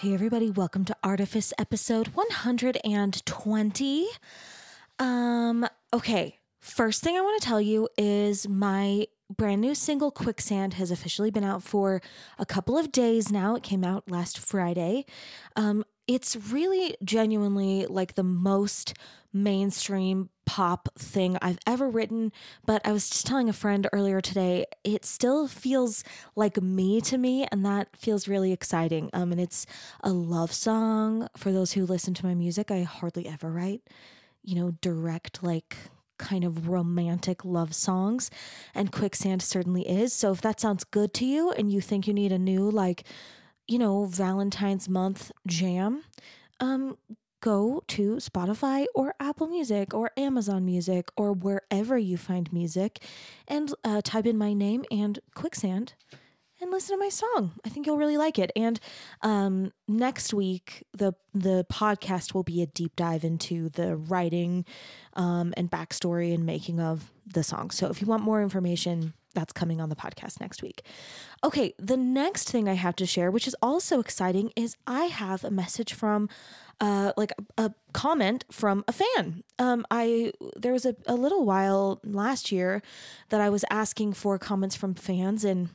Hey, everybody, welcome to Artifice episode 120. Um, okay, first thing I want to tell you is my brand new single Quicksand has officially been out for a couple of days now. It came out last Friday. Um, it's really genuinely like the most mainstream pop thing I've ever written. But I was just telling a friend earlier today, it still feels like me to me, and that feels really exciting. Um, and it's a love song. For those who listen to my music, I hardly ever write, you know, direct, like kind of romantic love songs. And Quicksand certainly is. So if that sounds good to you and you think you need a new, like, you know, Valentine's month jam, um, go to Spotify or Apple Music or Amazon Music or wherever you find music and uh, type in my name and Quicksand and listen to my song. I think you'll really like it. And um, next week, the the podcast will be a deep dive into the writing um, and backstory and making of the song. So if you want more information, that's coming on the podcast next week. Okay, the next thing I have to share, which is also exciting, is I have a message from uh, like a, a, comment from a fan. Um, I there was a, a little while last year that I was asking for comments from fans, and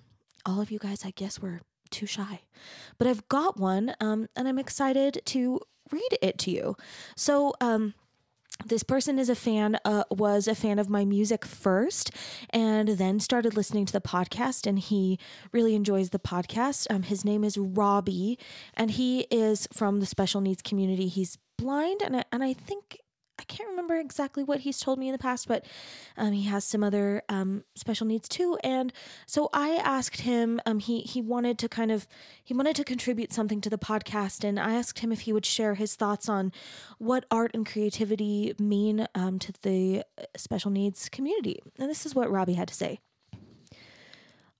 all of you guys, I guess, were too shy. But I've got one, um, and I'm excited to read it to you. So, um, this person is a fan uh, was a fan of my music first and then started listening to the podcast and he really enjoys the podcast. Um, his name is robbie and he is from the special needs community. He's blind and I, and I think I can't remember exactly what he's told me in the past, but um, he has some other um, special needs too. And so I asked him. Um, he he wanted to kind of he wanted to contribute something to the podcast, and I asked him if he would share his thoughts on what art and creativity mean um, to the uh, special needs community. And this is what Robbie had to say.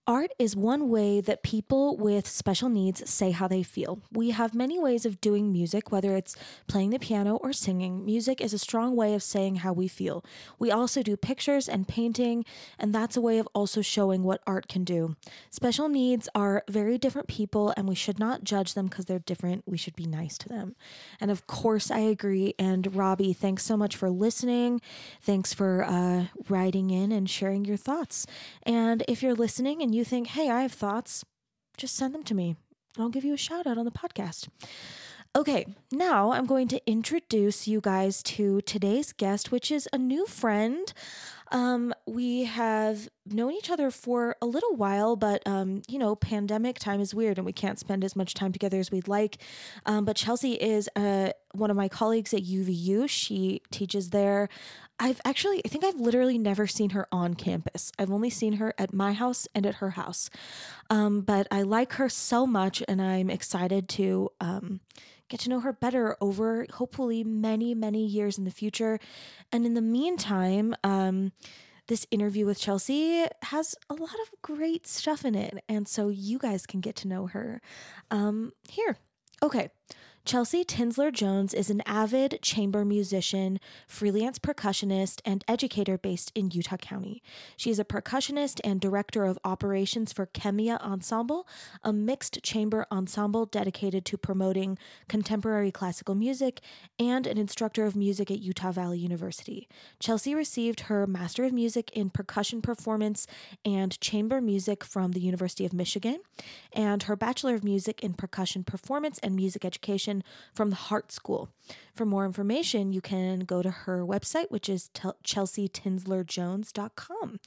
Art is one way that people with special needs say how they feel. We have many ways of doing music, whether it's playing the piano or singing. Music is a strong way of saying how we feel. We also do pictures and painting, and that's a way of also showing what art can do. Special needs are very different people, and we should not judge them because they're different. We should be nice to them. And of course, I agree. And Robbie, thanks so much for listening. Thanks for uh, writing in and sharing your thoughts. And if you're listening and you think, hey, I have thoughts, just send them to me. I'll give you a shout out on the podcast. Okay, now I'm going to introduce you guys to today's guest, which is a new friend. Um, we have known each other for a little while, but um, you know, pandemic time is weird, and we can't spend as much time together as we'd like. Um, but Chelsea is uh, one of my colleagues at UVU. She teaches there. I've actually, I think I've literally never seen her on campus. I've only seen her at my house and at her house. Um, but I like her so much, and I'm excited to um, get to know her better over hopefully many, many years in the future. And in the meantime, um, this interview with Chelsea has a lot of great stuff in it. And so you guys can get to know her um, here. Okay. Chelsea Tinsler Jones is an avid chamber musician, freelance percussionist, and educator based in Utah County. She is a percussionist and director of operations for Khemia Ensemble, a mixed chamber ensemble dedicated to promoting contemporary classical music, and an instructor of music at Utah Valley University. Chelsea received her Master of Music in Percussion Performance and Chamber Music from the University of Michigan, and her Bachelor of Music in Percussion Performance and Music Education from the Hartt School. For more information, you can go to her website, which is chelseatinslerjones.com.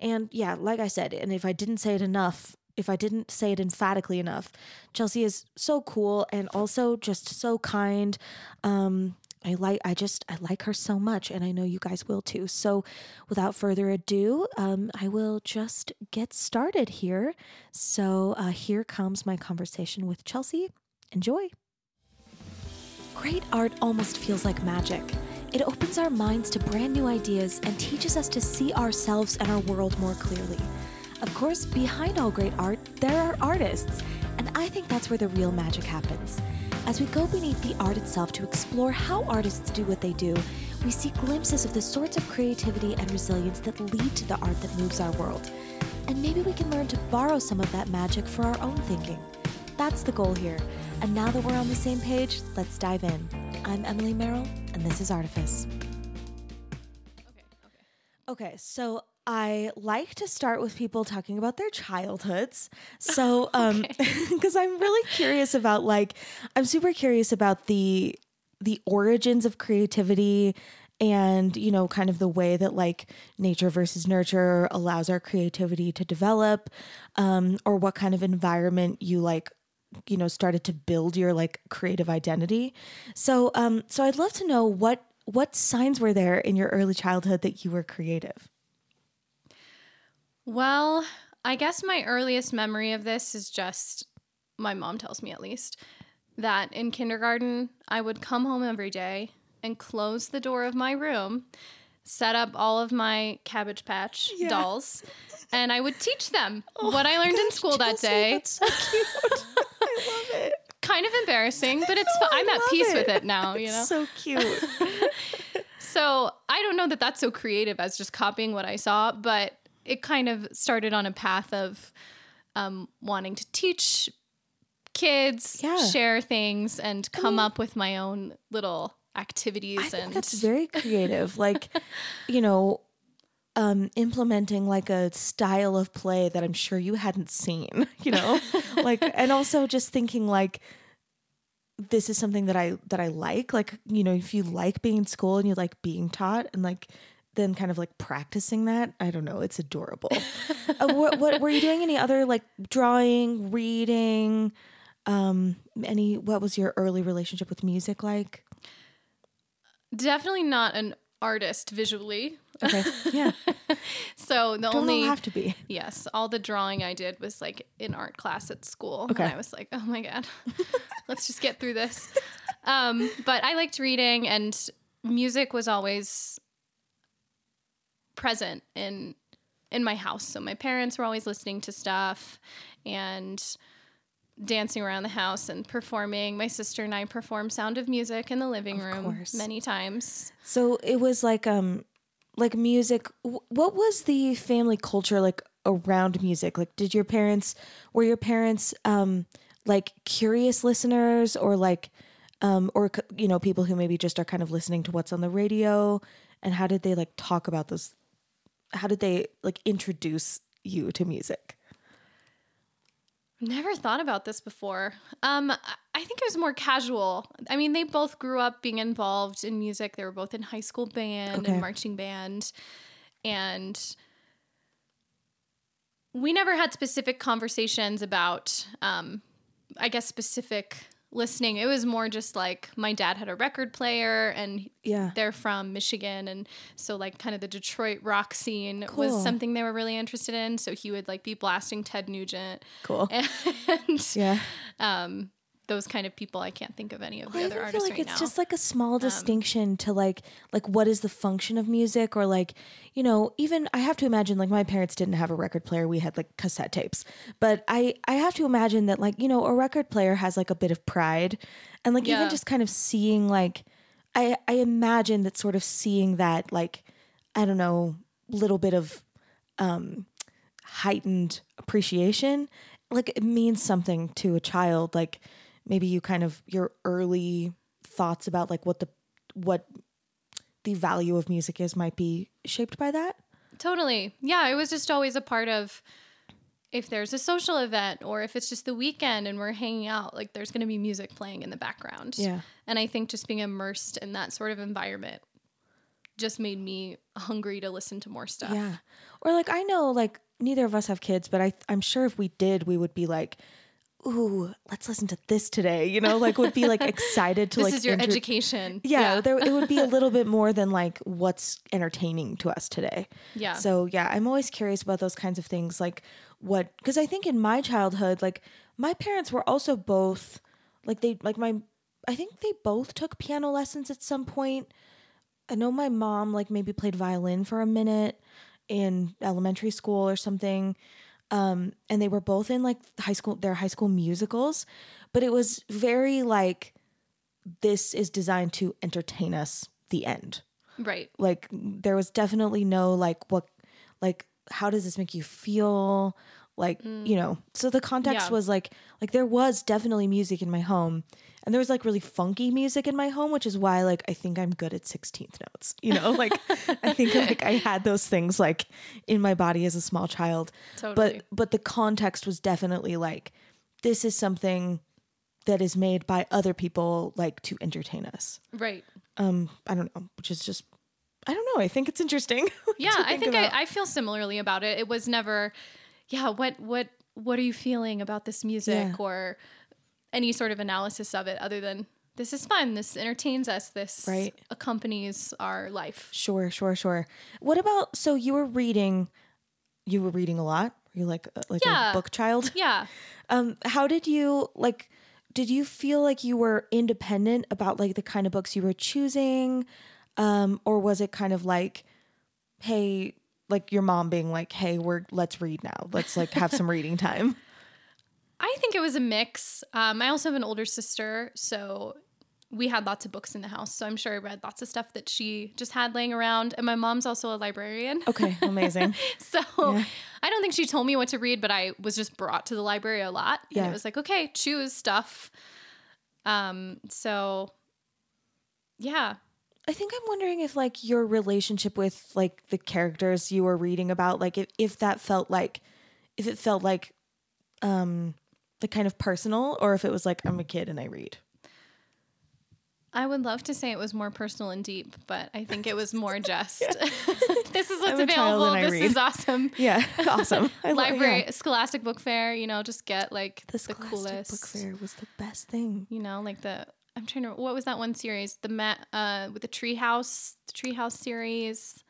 And yeah, like I said, and if I didn't say it enough, if I didn't say it emphatically enough, Chelsea is so cool and also just so kind. Um, I like I just I like her so much and I know you guys will too. So without further ado, um, I will just get started here. So uh, here comes my conversation with Chelsea. Enjoy. Great art almost feels like magic. It opens our minds to brand new ideas and teaches us to see ourselves and our world more clearly. Of course, behind all great art, there are artists, and I think that's where the real magic happens. As we go beneath the art itself to explore how artists do what they do, we see glimpses of the sorts of creativity and resilience that lead to the art that moves our world. And maybe we can learn to borrow some of that magic for our own thinking. That's the goal here And now that we're on the same page, let's dive in. I'm Emily Merrill, and this is Artifice. Okay, okay. Okay, so I like to start with people talking about their childhoods. So, um, because I'm really curious about like, I'm super curious about the the origins of creativity and you know kind of the way that like nature versus nurture allows our creativity to develop um, or what kind of environment you like you know started to build your like creative identity so um so i'd love to know what what signs were there in your early childhood that you were creative Well, I guess my earliest memory of this is just my mom tells me at least that in kindergarten, I would come home every day and close the door of my room, set up all of my Cabbage Patch Yeah. dolls, and I would teach them what I learned in school that day. that's so cute i love it Kind of embarrassing, but it's No, I I'm at peace with it. it now, you It's know. so cute So I don't know that that's so creative as just copying what I saw, but it kind of started on a path of um, wanting to teach kids, Yeah. share things, and come up with my own little activities. I think and that's very creative. Like, you know, um, implementing like a style of play that I'm sure you hadn't seen, you know, like, and also just thinking like, this is something that I that I like. Like, you know, if you like being in school and you like being taught, and like then kind of like practicing that, I don't know, it's adorable. uh, what, what were you doing? Any other like drawing, reading? Um, any? What was your early relationship with music like? definitely not an artist visually. Okay, yeah. So the Don't only have to be. Yes, all the drawing I did was like in art class at school. Okay. And I was like, oh my God, let's just get through this. Um, but I liked reading, and music was always present in in my house. So my parents were always listening to stuff and dancing around the house and performing. My sister and I performed Sound of Music in the living room course. many times. So it was like um like music what was the family culture like around music? Like did your parents were your parents um like curious listeners or like um or you know people who maybe just are kind of listening to what's on the radio and how did they like talk about those how did they like introduce you to music? Never thought about this before. Um, I- think it was more casual. I mean, they both grew up being involved in music. They were both in high school band Okay. and marching band, and we never had specific conversations about, um, I guess, specific listening. It was more just like my dad had a record player, and Yeah. they're from Michigan, and so like kind of the Detroit rock scene Cool. was something they were really interested in. So he would like be blasting Ted Nugent Cool. and Yeah. um, those kind of people. I can't think of any of the Well, I other artists feel like right it's now. Um, just like a small distinction to like like what is the function of music or like you know even I have to imagine like my parents didn't have a record player we had like cassette tapes but I I have to imagine that like you know a record player has like a bit of pride and like even just kind of seeing like I I imagine that sort of seeing that like I don't know little bit of um heightened appreciation like it means something to a child like maybe you kind of your early thoughts about like what the what the value of music is might be shaped by that totally. Yeah, it was just always a part of if there's a social event or if it's just the weekend and we're hanging out, like there's going to be music playing in the background. Yeah. And I think just being immersed in that sort of environment just made me hungry to listen to more stuff. yeah or like i know like neither of us have kids but i i'm sure if we did we would be like ooh let's listen to this today you know like would be like excited to This like This is your intro- education. yeah, There, it would be a little bit more than like what's entertaining to us today. Yeah. So yeah, I'm always curious about those kinds of things, like what because I think in my childhood, like my parents were also both like they like my I think they both took piano lessons at some point. I know my mom like maybe played violin for a minute in elementary school or something. Um, and they were both in like high school their high school musicals, but it was very like this is designed to entertain us the end Right. like there was definitely no like what like how does this make you feel Like, you know, so the context Yeah. was like like there was definitely music in my home. And there was like really funky music in my home, which is why like I think I'm good at 16th notes. You know, like I think like I had those things like in my body as a small child. Totally. But but the context was definitely like this is something that is made by other people like to entertain us. Right. Um I don't know, which is just I don't know. I think it's interesting. Yeah, to I think. I, I feel similarly about it. It was never, yeah, what what what are you feeling about this music Yeah. or any sort of analysis of it other than this is fun, this entertains us, this Right. accompanies our life. Sure, sure, sure. What about so you were reading you were reading a lot? Were you like uh, like Yeah. a book child? Yeah. Um how did you like did you feel like you were independent about like the kind of books you were choosing? Um or was it kind of like hey like your mom being like, "Hey, we're let's read now. Let's like have some reading time." I think it was a mix. Um, I also have an older sister, so we had lots of books in the house. So I'm sure I read lots of stuff that she just had laying around. And my mom's also a librarian. Okay, amazing. So I don't think she told me what to read, but I was just brought to the library a lot. And Yeah. it was like, okay, choose stuff. Um, so yeah. I think I'm wondering if like your relationship with like the characters you were reading about, like if, if that felt like if it felt like um the kind of personal or if it was like I'm a kid and I read. I would love to say it was more personal and deep, but I think it was more just this is what's I'm available. This read. is awesome. Yeah, awesome. I Library, yeah. Scholastic Book Fair, you know, just get like The the, coolest Book Fair was the best thing. You know, like the I'm trying to what was that one series? The Met uh with the treehouse, the treehouse series.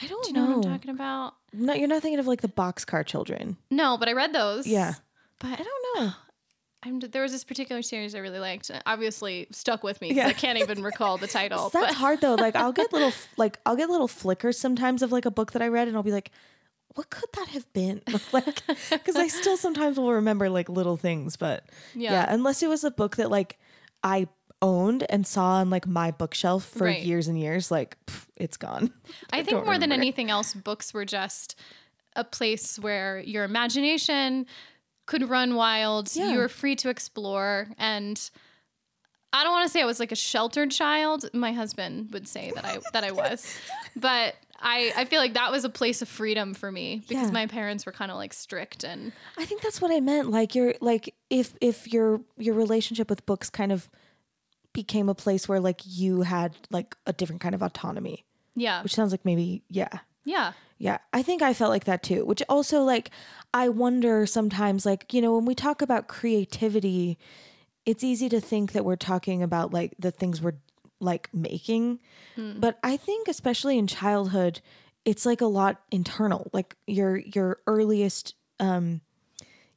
I don't Do you know, know. what I'm talking about? No, you're not thinking of like the boxcar children. No, but I read those. Yeah. But I don't know. I'm, there was this particular series I really liked. Obviously, stuck with me Yeah. I can't even recall the title. That's but hard though. Like I'll get little like I'll get little flickers sometimes of like a book that I read and I'll be like, what could that have been? like because I still sometimes will remember like little things, but yeah. Yeah. unless it was a book that like I owned and saw on like my bookshelf for Right. years and years, like pff, it's gone. I think don't more than anything else, books were just a place where your imagination could run wild. Yeah. You were free to explore. And I don't want to say I was like a sheltered child. My husband would say that I that I was. But I, I feel like that was a place of freedom for me because Yeah. my parents were kind of like strict and I think that's what I meant. Like you're like if if your your relationship with books kind of became a place where like you had like a different kind of autonomy, yeah. which sounds like maybe yeah. Yeah. Yeah, I think I felt like that too, which also like I wonder sometimes like, you know, when we talk about creativity, it's easy to think that we're talking about like the things we're like making. But I think especially in childhood, it's like a lot internal. Like your your earliest um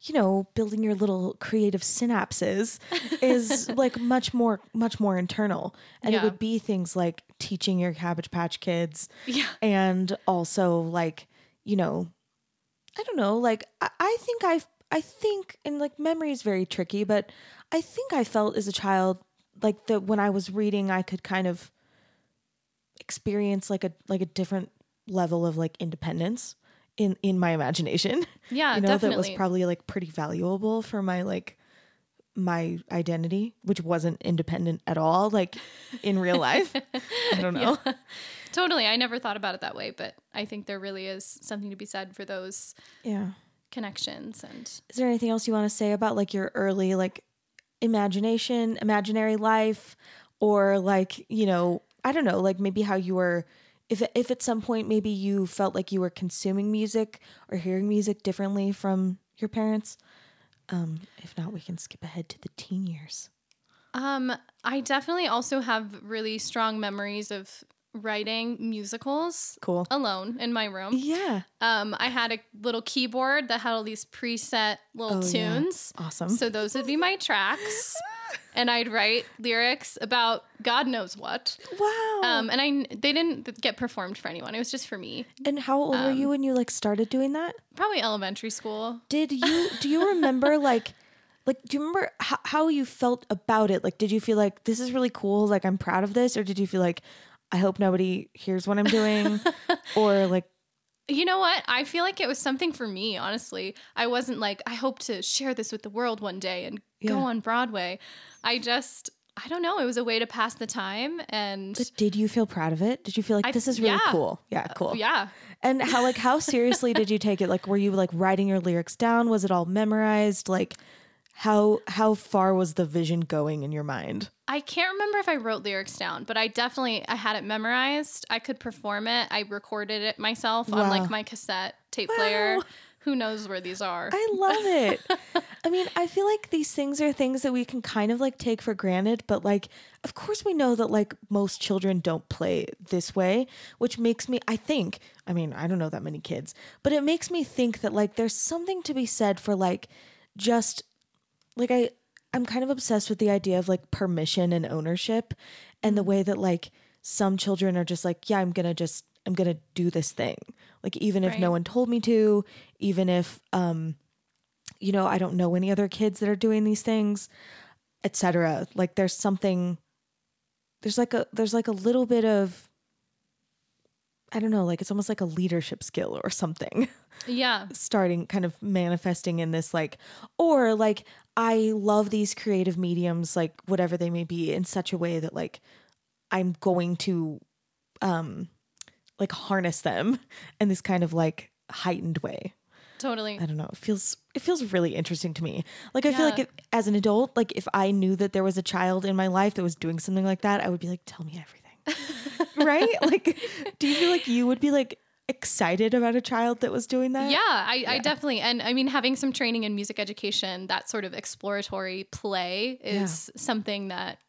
you know, building your little creative synapses is like much more much more internal. And it would be things like teaching your cabbage patch kids Yeah. and also like you know i don't know like i, I think i i think and like memory is very tricky but i think i felt as a child like that when i was reading i could kind of experience like a like a different level of like independence in in my imagination Yeah, you know that was probably like pretty valuable for my like my identity which wasn't independent at all like in real life. I don't know. Totally. I never thought about it that way, but I think there really is something to be said for those yeah. connections and Is there anything else you want to say about like your early like imagination, imaginary life, or like you know, I don't know, like maybe how you were, if if at some point maybe you felt like you were consuming music or hearing music differently from your parents. Um, if not, we can skip ahead to the teen years. Um, I definitely also have really strong memories of writing musicals Cool. alone in my room. Yeah. Um, I had a little keyboard that had all these preset little Oh, yeah. tunes. Awesome. So those would be my tracks. and I'd write lyrics about God knows what. wow. Um, and I they didn't get performed for anyone. It was just for me. and how old were um, you when you like started doing that? Probably elementary school. did you do you remember like like do you remember how, how you felt about it like did you feel like this is really cool like i'm proud of this or did you feel like i hope nobody hears what i'm doing or like You know what? I feel like it was something for me, honestly. I wasn't like, I hope to share this with the world one day and Yeah. go on Broadway. I just, I don't know. It was a way to pass the time. And But did you feel proud of it? Did you feel like I- this is really yeah. cool? Yeah, uh, cool. yeah, And how like how seriously did you take it? Like were you like writing your lyrics down? Was it all memorized? Like how how far was the vision going in your mind? I can't remember if I wrote lyrics down, but I definitely I had it memorized. I could perform it. I recorded it myself on like my cassette tape player. Who knows where these are? I love it. I mean, I feel like these things are things that we can kind of like take for granted, but like, of course, we know that like most children don't play this way, which makes me, I think, I mean, I don't know that many kids, but it makes me think that like there's something to be said for like just like I, I'm kind of obsessed with the idea of like permission and ownership and the way that like some children are just like, yeah, I'm going to just, I'm going to do this thing. Like, even if no one told me to, even if, um, you know, I don't know any other kids that are doing these things, etc. Like there's something there's like a there's like a little bit of I don't know, like it's almost like a leadership skill or something yeah. starting kind of manifesting in this like or like I love these creative mediums like whatever they may be in such a way that like I'm going to um like harness them in this kind of like heightened way. Totally. I don't know. It feels it feels really interesting to me. Like I feel like if, as an adult, like if I knew that there was a child in my life that was doing something like that, I would be like, "Tell me everything." right? Like do you feel like you would be like excited about a child that was doing that? Yeah, I, I definitely, and I mean, having some training in music education, that sort of exploratory play is something that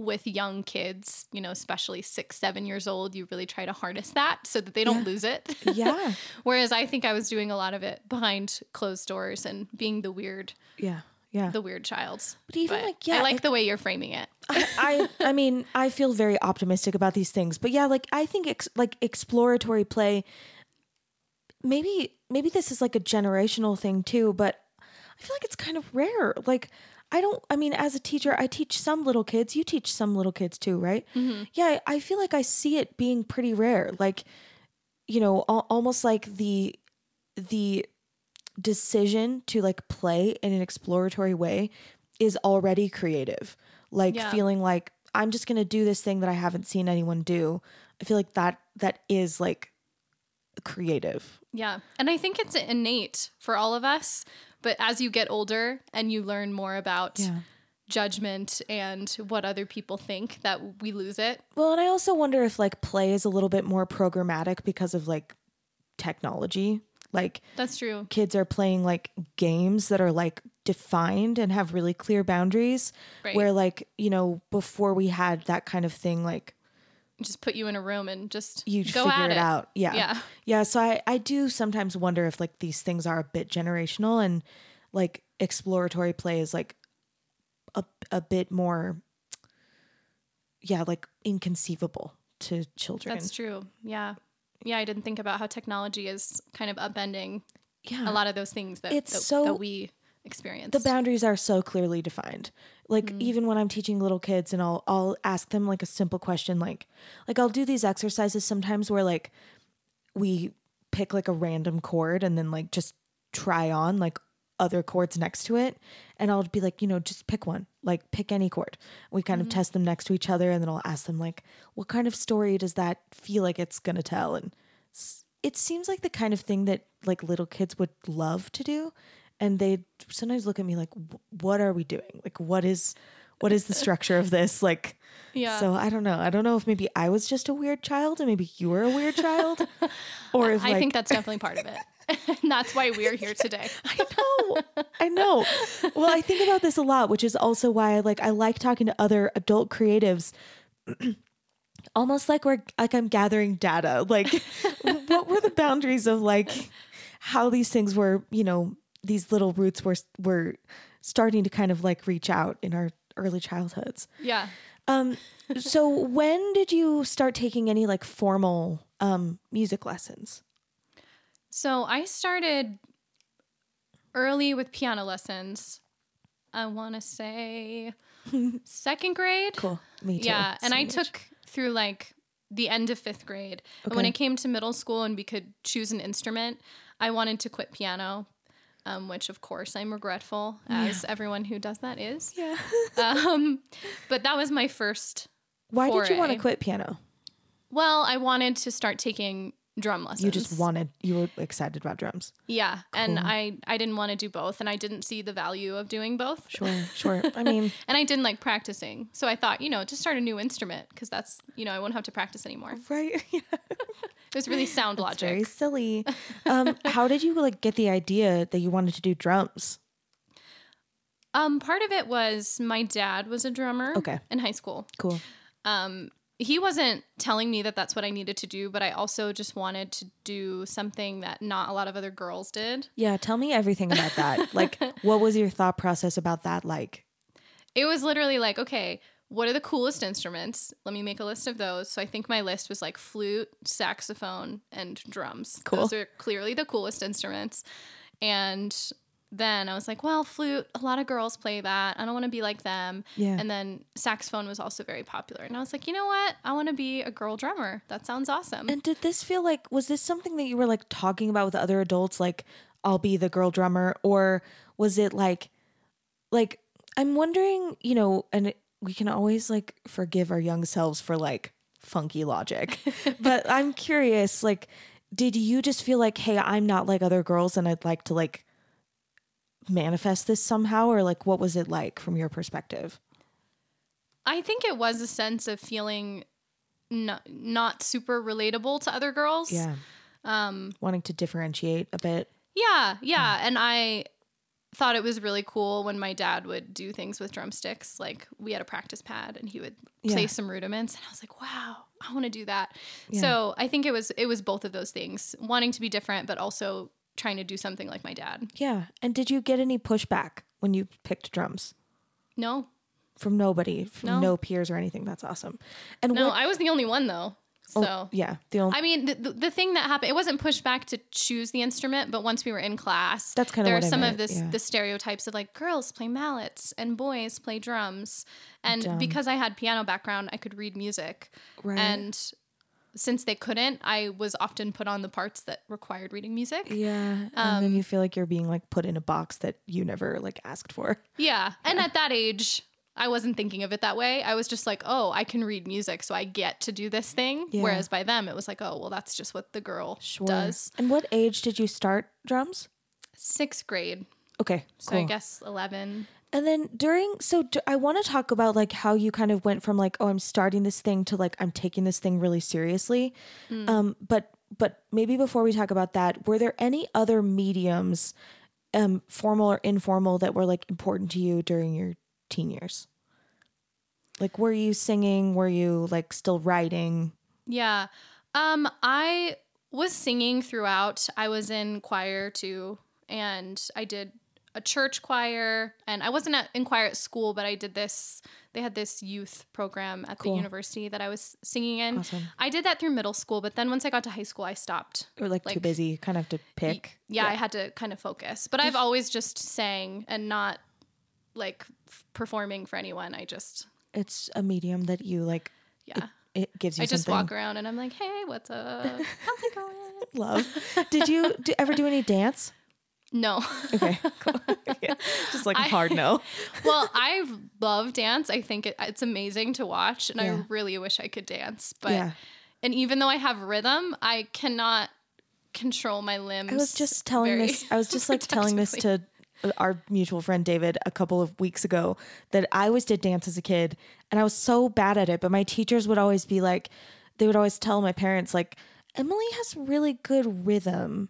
with young kids, you know, especially six, seven years old, you really try to harness that so that they don't Yeah. lose it. Yeah. Whereas I think I was doing a lot of it behind closed doors and being the weird, Yeah. Yeah. the weird child. But even like yeah, I like the way you're framing it. I, I I mean, I feel very optimistic about these things. But yeah, like I think ex- like exploratory play maybe maybe this is like a generational thing too, but I feel like it's kind of rare. Like I don't I mean as a teacher, I teach some little kids, you teach some little kids too, right? Mm-hmm. Yeah, I I feel like I see it being pretty rare. Like you know, al- almost like the the decision to like play in an exploratory way is already creative. Like Yeah. feeling like I'm just going to do this thing that I haven't seen anyone do. I feel like that that is like creative. Yeah. And I think it's innate for all of us. But as you get older and you learn more about judgment and what other people think, that we lose it. Well, and I also wonder if like play is a little bit more programmatic because of like technology. Like That's true. kids are playing like games that are like defined and have really clear boundaries Right. where like, you know, before we had that kind of thing like Just put you in a room and just you go figure at it, out. Yeah. Yeah. Yeah. So I, I do sometimes wonder if like these things are a bit generational and like exploratory play is like a, a bit more, yeah, like inconceivable to children. That's true. Yeah. Yeah, I didn't think about how technology is kind of upending yeah. a lot of those things that, It's that, so- that we experience. the boundaries are so clearly defined. Like Mm-hmm. even when I'm teaching little kids and I'll I'll ask them like a simple question like like I'll do these exercises sometimes where like we pick like a random chord and then like just try on like other chords next to it and I'll be like, you know, just pick one. Like pick any chord. We kind Mm-hmm. of test them next to each other and then I'll ask them like what kind of story does that feel like it's going to tell and it seems like the kind of thing that like little kids would love to do and they sometimes look at me like what are we doing like what is what is the structure of this like Yeah. so i don't know i don't know if maybe i was just a weird child and maybe you were a weird child or if I like think that's definitely part of it. And that's why we're here today. I know. I know. Well, I think about this a lot, which is also why I like I like talking to other adult creatives. Almost like we're like I'm gathering data. Like what were the boundaries of like how these things were, you know, these little roots were were starting to kind of like reach out in our early childhoods. Yeah. Um so when did you start taking any like formal um music lessons? So I started early with piano lessons. I want to say second grade. Cool. Me too. Yeah, and I age. took through like the end of fifth grade. And when Okay. it came to middle school and we could choose an instrument, I wanted to quit piano, um, which of course I'm regretful, as everyone who does that is. Yeah. Um, but that was my first. Why did you want to quit piano? Well, I wanted to start taking drum lessons. You just wanted, you were excited about drums. yeah, and I I didn't want to do both, and I didn't see the value of doing both. Sure, sure. I mean, And I didn't like practicing, so I thought, you know, just start a new instrument because that's you know I won't have to practice anymore. right? Yeah. It was really sound It's logic. very silly. Um, how did you like get the idea that you wanted to do drums? Um, part of it was my dad was a drummer. Okay. In high school, Cool. um, he wasn't telling me that that's what I needed to do, but I also just wanted to do something that not a lot of other girls did. Yeah, tell me everything about that. like, what was your thought process about that like? It was literally like, okay, what are the coolest instruments? Let me make a list of those. So I think my list was like flute, saxophone, and drums. Cool. Those are clearly the coolest instruments. And then I was like, well, flute, a lot of girls play that. I don't want to be like them. Yeah. And then saxophone was also very popular. And I was like, you know what? I want to be a girl drummer. That sounds awesome. And did this feel like was this something that you were like talking about with other adults like I'll be the girl drummer or was it like like I'm wondering, you know, and we can always like forgive our young selves for like funky logic. but I'm curious like did you just feel like hey, I'm not like other girls and I'd like to like manifest this somehow or like what was it like from your perspective? I think it was a sense of feeling not, not super relatable to other girls. Yeah. Um, Wanting to differentiate a bit. Yeah, yeah. And I thought it was really cool when my dad would do things with drumsticks. Like we had a practice pad and he would play Yeah. some rudiments and I was like, wow, I want to do that. Yeah. So I think it was it was both of those things. Wanting to be different, but also trying to do something like my dad. Yeah. And did you get any pushback when you picked drums? No. From nobody, from no, No. peers or anything. That's awesome. And No, what, I was the only one though. oh, So yeah, the only I mean, the, the, the thing that happened, it wasn't pushed back to choose the instrument, but once we were in class, That's kinda there are some meant, of this yeah. the stereotypes of like girls play mallets and boys play drums, and Dumb. because I had piano background, I could read music, right. and since they couldn't, I was often put on the parts that required reading music. yeah, and um, then you feel like you're being like put in a box that you never like asked for. Yeah, and at that age. I wasn't thinking of it that way. I was just like, oh, I can read music, so I get to do this thing. Yeah. Whereas by them, it was like, oh, well, that's just what the girl does. And what age did you start drums? Sixth grade. Okay, So cool. I guess 11. And then during, so d- I want to talk about like how you kind of went from like, oh, I'm starting this thing to like, I'm taking this thing really seriously. Um, but, but maybe before we talk about that, were there any other mediums, um, formal or informal, that were like important to you during your teen years? Like, were you singing? Were you like still writing? Yeah. Um, I was singing throughout. I was in choir too, and I did a church choir. And I wasn't at, in choir at school, but I did this. They had this youth program at Cool. the university that I was singing in. Awesome. I did that through middle school, but then once I got to high school, I stopped. Or like, too busy, kind of to pick? Yeah, I had to kind of focus. But I've always just sang and not like f- performing for anyone. I just It's a medium that you like. yeah. It gives you I just something. walk around and I'm like, hey, what's up? How's it going? Love. Did you do, ever do any dance? No. Okay, cool. Yeah, Just like a I- hard no. well, I love dance. I think it, it's amazing to watch, and Yeah. I really wish I could dance. But yeah. and even though I have rhythm, I cannot control my limbs. I was just telling this. I was just like telling this to uh, our mutual friend David a couple of weeks ago that I always did dance as a kid and I was so bad at it. But my teachers would always be like, they would always tell my parents like, Emily has really good rhythm.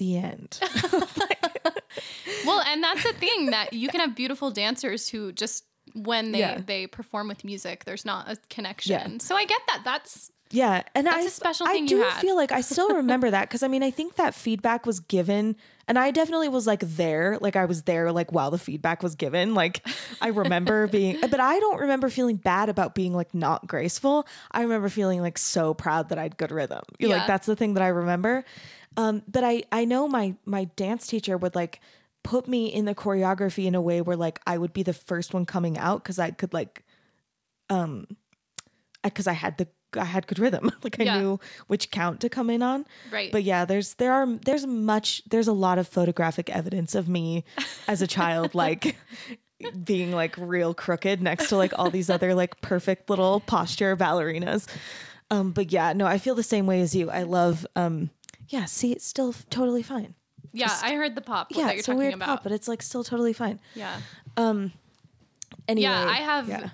The end. well, and that's the thing that you can have beautiful dancers who just when they Yeah. they perform with music, there's not a connection. So I get that. That's Yeah, and That's I a special I thing do you had. feel like I still remember that because I mean I think that feedback was given, and I definitely was like there, like I was there, like while the feedback was given. Like I remember being, but I don't remember feeling bad about being like not graceful. I remember feeling like so proud that I had good rhythm. Like that's the thing that I remember. Um, but I I know my my dance teacher would like put me in the choreography in a way where like I would be the first one coming out because I could like um because I had the I had good rhythm. like I Yeah. knew which count to come in on. Right. But yeah, there's there are there's much there's a lot of photographic evidence of me as a child like being like real crooked next to like all these other like perfect little posture ballerinas. Um but yeah, no, I feel the same way as you. I love um yeah, see it's still f- totally fine. yeah, I heard the pop Yeah, that you're it's a talking weird about. pop, but it's like still totally fine. yeah. Um. Anyway, Yeah, I have yeah.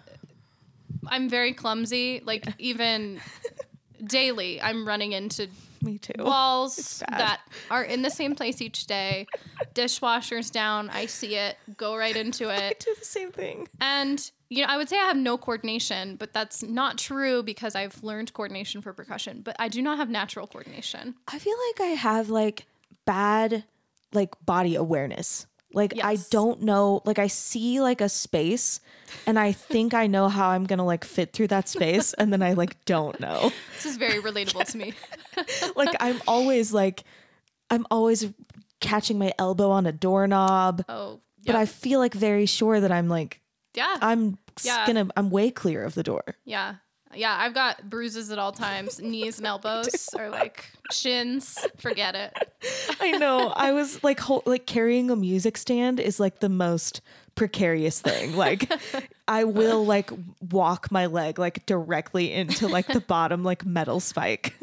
I'm very clumsy. Like even daily I'm running into me too. walls bad. that are in the same place each day. Dishwasher's down, I see it, go right into it. do the same thing. And you know, I would say I have no coordination, but that's not true because I've learned coordination for percussion, but I do not have natural coordination. I feel like I have like bad like body awareness. Like I don't know, like I see like a space and I think I know how I'm going to like fit through that space and then I like don't know. This is very relatable to me. Like I'm always like I'm always catching my elbow on a doorknob, Oh, but. I feel like very sure that I'm like yeah. I'm Yeah. to I'm way clear of the door. Yeah. Yeah, I've got bruises at all times. Knees and elbows or like shins. Forget it. I know. I was like, hol- like carrying a music stand is like the most precarious thing. Like, I will like walk my leg like directly into like the bottom like metal spike.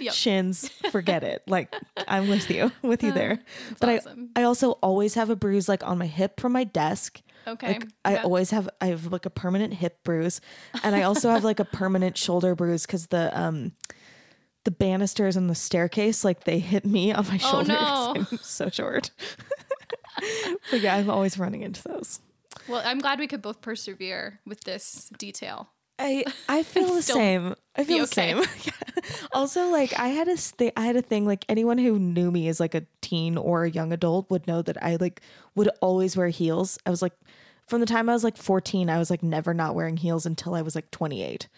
Yep. Shins, forget it. Like, I'm with you, with you uh, there. but awesome. I, I also always have a bruise like on my hip from my desk. Okay. Like I yeah. always have I have like a permanent hip bruise and I also have like a permanent shoulder bruise cuz the um the banisters and the staircase like they hit me on my Oh, shoulders. no. I'm so short. but yeah, I'm always running into those. Well, I'm glad we could both persevere with this detail. I I feel the same. I feel the okay. same. Also, like I had a th- I had a thing like anyone who knew me as like a teen or a young adult would know that I like would always wear heels. I was like from the time I was like 14, I was like never not wearing heels until I was like 28.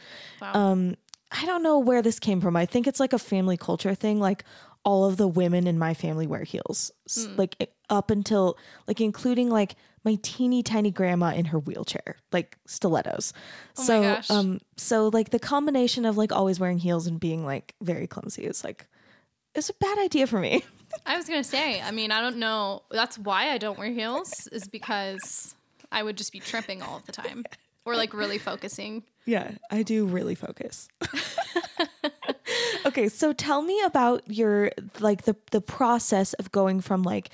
Wow. Um I don't know where this came from. I think it's like a family culture thing. Like all of the women in my family wear heels. S- Like up until like including like my teeny tiny grandma in her wheelchair, like stilettos. Oh my so gosh. um so like the combination of like always wearing heels and being like very clumsy is like it's a bad idea for me. I was gonna say, I mean, I don't know. That's why I don't wear heels, is because I would just be tripping all of the time. Or like really focusing. Yeah, I do really focus. okay, so tell me about your like the the process of going from like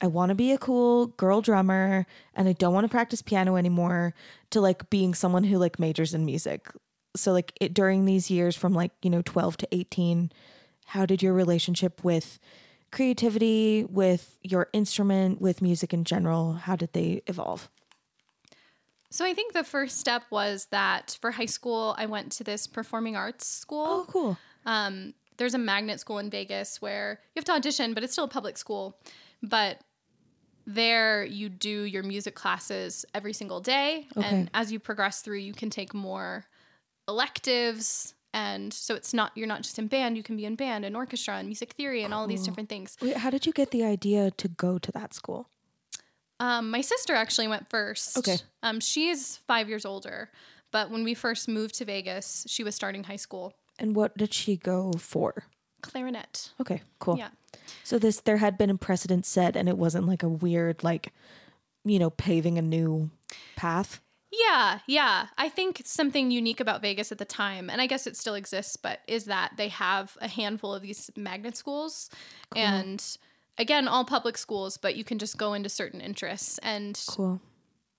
I want to be a cool girl drummer and I don't want to practice piano anymore to like being someone who like majors in music. So like it, during these years from like, you know, 12 to 18, how did your relationship with creativity, with your instrument, with music in general, how did they evolve? So I think the first step was that for high school, I went to this performing arts school. Oh, cool. Um, there's a magnet school in Vegas where you have to audition, but it's still a public school. But there you do your music classes every single day. Okay. And as you progress through, you can take more electives. And so it's not, you're not just in band, you can be in band and orchestra and music theory and all these different things. Wait, how did you get the idea to go to that school? Um, my sister actually went first. Okay. Um, she's five years older. But when we first moved to Vegas, she was starting high school. And what did she go for? Clarinet. Okay, cool. Yeah. So this there had been a precedent set and it wasn't like a weird like you know paving a new path. Yeah, yeah. I think something unique about Vegas at the time, and I guess it still exists, but is that they have a handful of these magnet schools. And again, all public schools, but you can just go into certain interests. And Cool.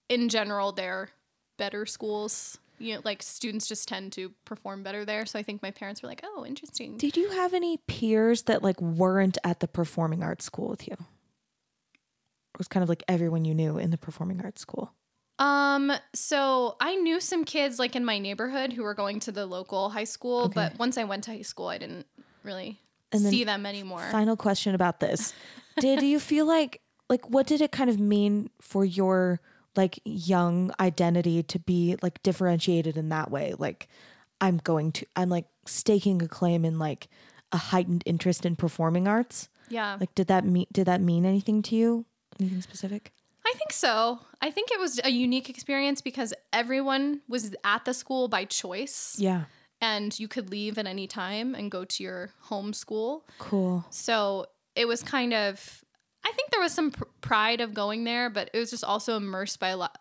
in general, they're better schools. You know, like students just tend to perform better there. So I think my parents were like, oh, interesting. Did you have any peers that like weren't at the performing arts school with you? It was kind of like everyone you knew in the performing arts school. Um, so I knew some kids like in my neighborhood who were going to the local high school, Okay. but once I went to high school, I didn't really see them anymore. Final question about this. did you feel like like what did it kind of mean for your like young identity to be like differentiated in that way? Like I'm going to I'm like staking a claim in like a heightened interest in performing arts. Yeah. Like did that mean did that mean anything to you? Anything specific? I think so. I think it was a unique experience because everyone was at the school by choice. Yeah. and you could leave at any time and go to your home school. Cool. So it was kind of, I think there was some pr- pride of going there, but it was just also immersed by a lot.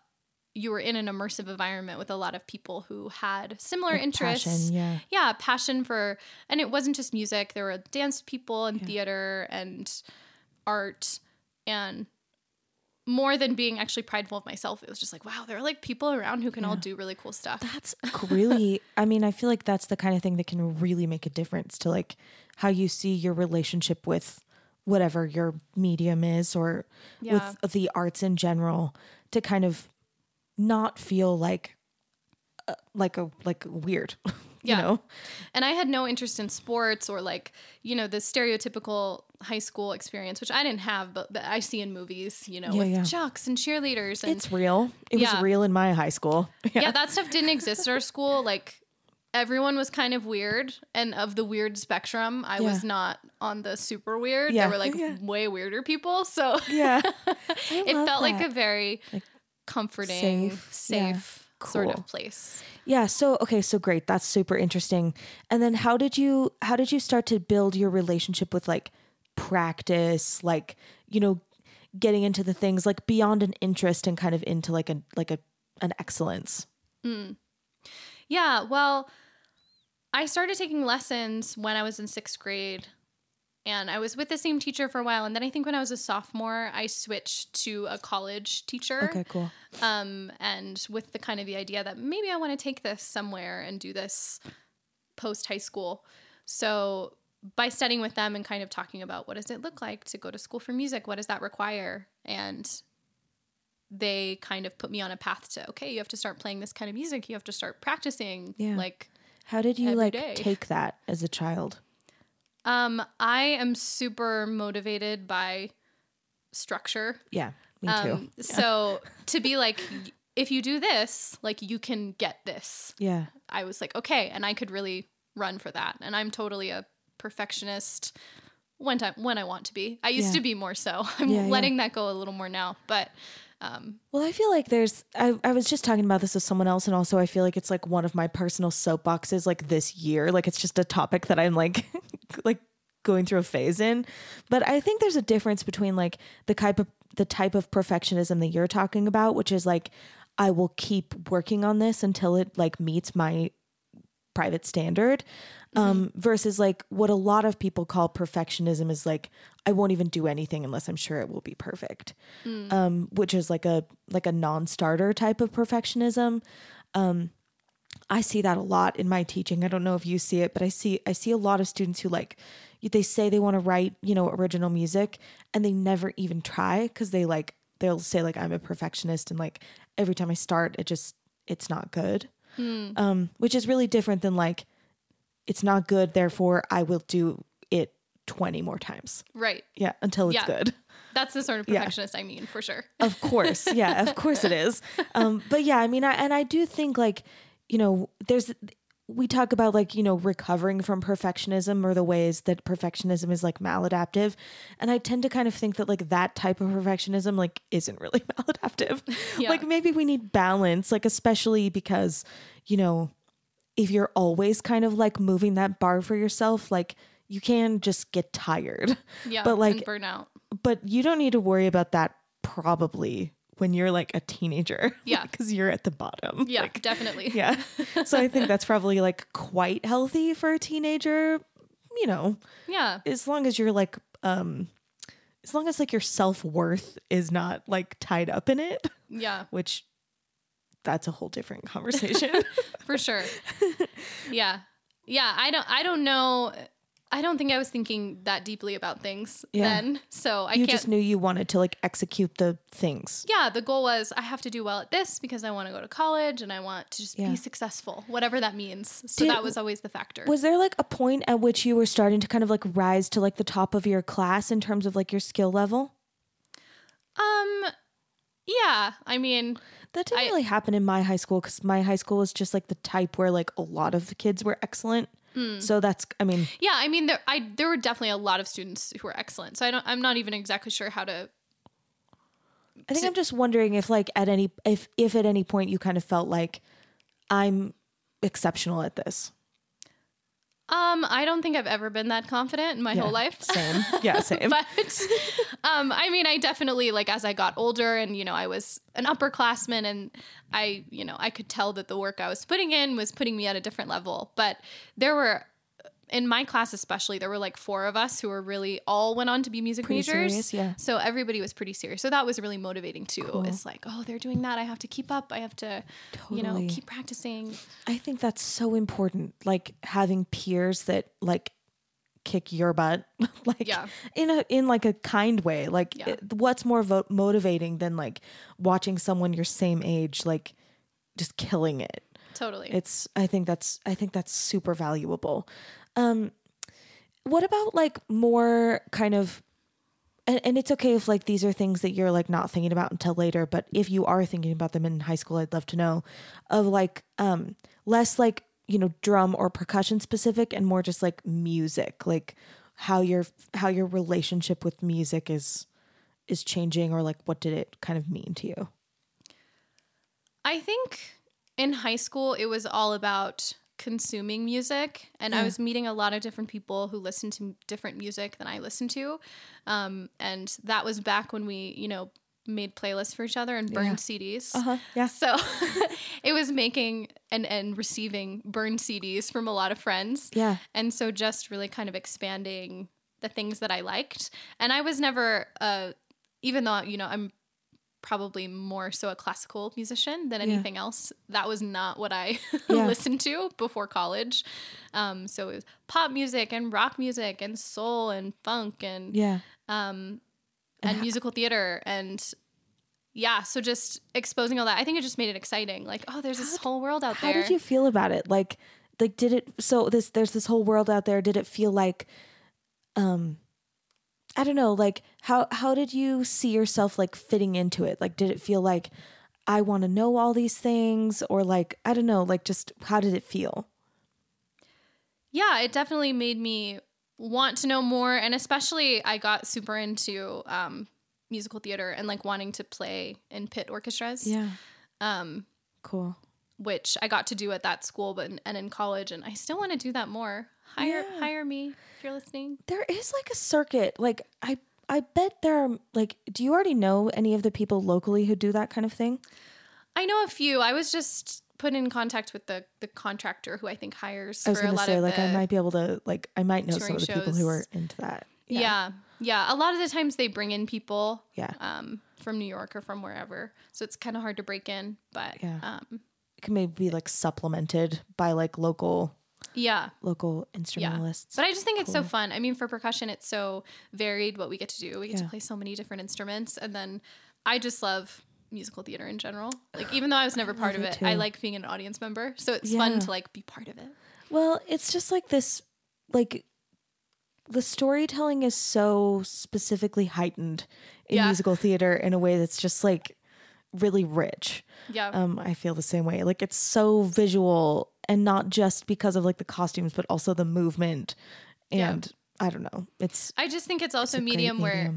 You were in an immersive environment with a lot of people who had similar Like interests. passion, yeah. Yeah, passion for, and it wasn't just music. There were dance people and theater and art and more than being actually prideful of myself, it was just like, wow, there are like people around who can all do really cool stuff. That's really, I mean, I feel like that's the kind of thing that can really make a difference to like how you see your relationship with whatever your medium is or Yeah. with the arts in general to kind of not feel like uh, like a like weird you know And I had no interest in sports or like, you know, the stereotypical high school experience, which I didn't have, but that I see in movies, you know, Yeah, with yeah. jocks and cheerleaders. And it's real it Yeah. was real in my high school yeah. that stuff didn't exist at our school. Like everyone was kind of weird. And of the weird spectrum, I was not on the super weird. Yeah. There were like Yeah. way weirder people. So yeah it felt like a very comforting, safe, safe, yeah. sort of place. Yeah, so okay, so great. That's super interesting. And then how did you how did you start to build your relationship with like practice, like, you know, getting into the things like beyond an interest and kind of into like a like a an excellence. Mm. Yeah, well, I started taking lessons when I was in sixth grade, and I was with the same teacher for a while. And then I think when I was a sophomore, I switched to a college teacher. Okay, cool. Um, and with the kind of the idea that maybe I want to take this somewhere and do this post high school. So by studying with them and kind of talking about what does it look like to go to school for music, what does that require, and they kind of put me on a path to okay, you have to start playing this kind of music, you have to start practicing, Yeah. like How did you like day. take that as a child? Um, I am super motivated by structure. Yeah, me too. Um, So to be like, if you do this, like you can get this. yeah. I was like, okay, and I could really run for that. And I'm totally a perfectionist when time when I want to be. I used Yeah. to be more so. I'm Yeah, yeah. letting that go a little more now. But um, Well, I feel like there's I, I was just talking about this with someone else and also I feel like it's like one of my personal soapboxes like this year. Like it's just a topic that I'm like like going through a phase in. But I think there's a difference between like the type of the type of perfectionism that you're talking about, which is like I will keep working on this until it like meets my private standard um versus like what a lot of people call perfectionism is like I won't even do anything unless I'm sure it will be perfect. Um which is like a like a non-starter type of perfectionism. Um I see that a lot in my teaching. I don't know if you see it but I see I see a lot of students who like they say they want to write you know original music and they never even try cuz they like they'll say like I'm a perfectionist and like every time I start it just it's not good. Um, which is really different than like it's not good therefore i will do it 20 more times right, yeah until it's Yeah. good that's the sort of Yeah. perfectionist I mean for sure. of course yeah of course it is um, but yeah i mean I, and i do think like you know there's we talk about like you know recovering from perfectionism or the ways that perfectionism is like maladaptive and i tend to kind of think that like that type of perfectionism like isn't really maladaptive Yeah. like maybe we need balance like especially because you know if you're always kind of like moving that bar for yourself like you can just get tired Yeah, but like and burnout. but you don't need to worry about that probably when you're like a teenager. Yeah. Because you're at the bottom. Yeah, Like, definitely. yeah. So I think that's probably like quite healthy for a teenager, you know, yeah. as long as you're like, um, as long as like your self worth is not like tied up in it, Yeah, which that's a whole different conversation. for sure. yeah. Yeah, I don't I don't know I don't think I was thinking that deeply about things Yeah. then. So I you can't just knew you wanted to like execute the things. Yeah, the goal was I have to do well at this because I want to go to college and I want to just Yeah. be successful, whatever that means. So Did- that was always the factor. Was there like a point at which you were starting to kind of like rise to like the top of your class in terms of like your skill level? um yeah, I mean, That didn't I- really happen in my high school because my high school was just like the type where like a lot of the kids were excellent. Hmm. So that's, I mean, yeah, I mean there I there were definitely a lot of students who were excellent. So I don't I'm not even exactly sure how to I think I'm just wondering if like at any, if, if at any point you kind of felt like I'm exceptional at this. Um, I don't think I've ever been that confident in my Yeah, whole life. Same. Yeah, same. but um, I mean, I definitely like as I got older, and you know, I was an upperclassman, and I, you know, I could tell that the work I was putting in was putting me at a different level. But there were, in my class especially, there were like four of us who were really all went on to be music Pretty majors. serious, yeah. So everybody was pretty serious. So that was really motivating too. Cool. It's like, oh, they're doing that. I have to keep up. I have to, you know, keep practicing. I think that's so important. Like having peers that like kick your butt, like Yeah. in a in like a kind way. Like Yeah. it- what's more vo- motivating than like watching someone your same age like just killing it. Totally. It's I think that's I think that's super valuable. Um what about like more kind of and, and it's okay if like these are things that you're like not thinking about until later, but if you are thinking about them in high school, I'd love to know of like um less like, you know, drum or percussion specific and more just like music, like how your how your relationship with music is is changing or like what did it kind of mean to you? I think in high school it was all about consuming music and I was meeting a lot of different people who listened to different music than I listened to. Um, and that was back when we, you know, made playlists for each other and burned CDs. Uh-huh. Yeah. So it was making and, and receiving burned CDs from a lot of friends. Yeah. And so just really kind of expanding the things that I liked. And I was never, uh, even though, you know, I'm probably more so a classical musician than Yeah. anything else, that was not what I Yeah. listened to before college. Um, so it was pop music and rock music and soul and funk and, Yeah. um, And and musical theater and yeah, so just exposing all that. I think it just made it exciting. Like, oh, there's this whole world out How there. How did you feel about it? Like like did it so this there's this whole world out there. Did it feel like um I don't know, like how how did you see yourself like fitting into it? Like did it feel like I want to know all these things or like I don't know, like just how did it feel? yeah, it definitely made me want to know more. And especially, I got super into um, musical theater and like wanting to play in pit orchestras, Yeah. um, Cool. which I got to do at that school, but and in college, and I still want to do that more. Hire Yeah. hire me if you're listening. There is like a circuit. Like I I bet there are like do you already know any of the people locally who do that kind of thing? I know a few. I was just put in contact with the the contractor who I think hires I was for a gonna lot say of like I might be able to like I might know some of the people who are into that. Yeah. yeah, A lot of the times they bring in people Yeah. um, from New York or from wherever, so it's kind of hard to break in. But Yeah. um, It can maybe be like supplemented by like local yeah. local instrumentalists. yeah. But I just think it's so fun. I mean, for percussion, it's so varied what we get to do. We get Yeah. to play so many different instruments, and then I just love musical theater in general. Like even though I was never part of it it, I like being an audience member. So it's Yeah. fun to like be part of it. Well, it's just like this like the storytelling is so specifically heightened in musical theater in a way that's just like really rich. Yeah. Um I feel the same way. Like it's so visual and not just because of like the costumes but also the movement Yeah. and I don't know. It's I just think it's also a a great medium where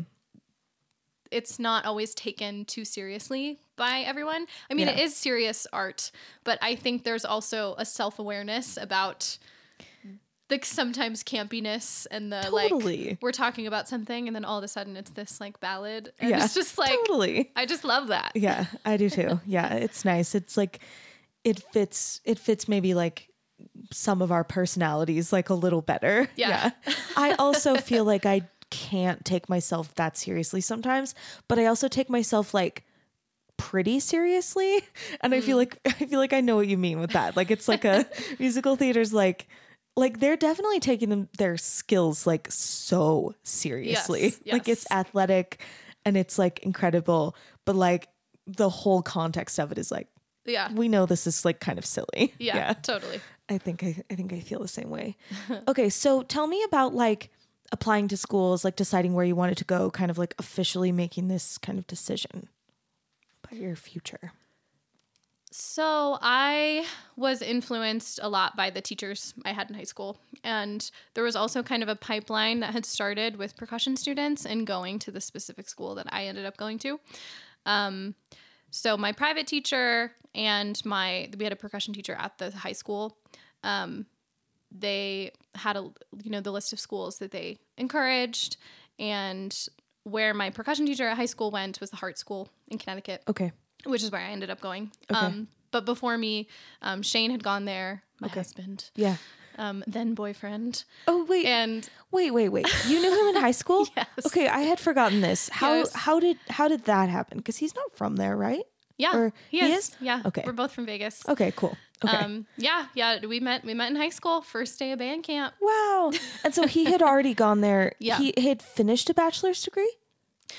it's not always taken too seriously by everyone. I mean, it Yeah. is serious art, but I think there's also a self awareness about the sometimes campiness and the Totally. like we're talking about something and then all of a sudden it's this like ballad and Yeah, it's just like totally. I just love that. Yeah, I do too. Yeah, it's nice. It's like it fits it fits maybe like some of our personalities like a little better. Yeah. I also feel like I can't take myself that seriously sometimes, but I also take myself like pretty seriously. And I feel Mm. like I feel like I know what you mean with that. Like it's like a musical theater's like like they're definitely taking them their skills like so seriously. Yes, yes. Like it's athletic and it's like incredible, but like the whole context of it is like Yeah. we know this is like kind of silly. Yeah, totally. I think I, I think I feel the same way. okay, so tell me about like applying to schools, like deciding where you wanted to go, kind of like officially making this kind of decision about your future. So I was influenced a lot by the teachers I had in high school. And there was also kind of a pipeline that had started with percussion students and going to the specific school that I ended up going to. Um, so my private teacher and my we had a percussion teacher at the high school. Um, they had a you know the list of schools that they encouraged, and where my percussion teacher at high school went was the Hartt School in Connecticut, Okay. which is where I ended up going. Okay. Um, but before me, um, Shane had gone there, my Okay. husband, Yeah. Um, then boyfriend, Oh wait. and wait, wait, wait. You knew him in high school? Yes. Okay, I had forgotten this. How Yes. how did how did that happen? Because he's not from there, right? yeah, Or he, he is. is? Yeah, Okay. we're both from Vegas. Okay, cool. Okay. Um, yeah, yeah, we met we met in high school, first day of band camp. wow. And so he had already gone there. Yeah. He had finished a bachelor's degree?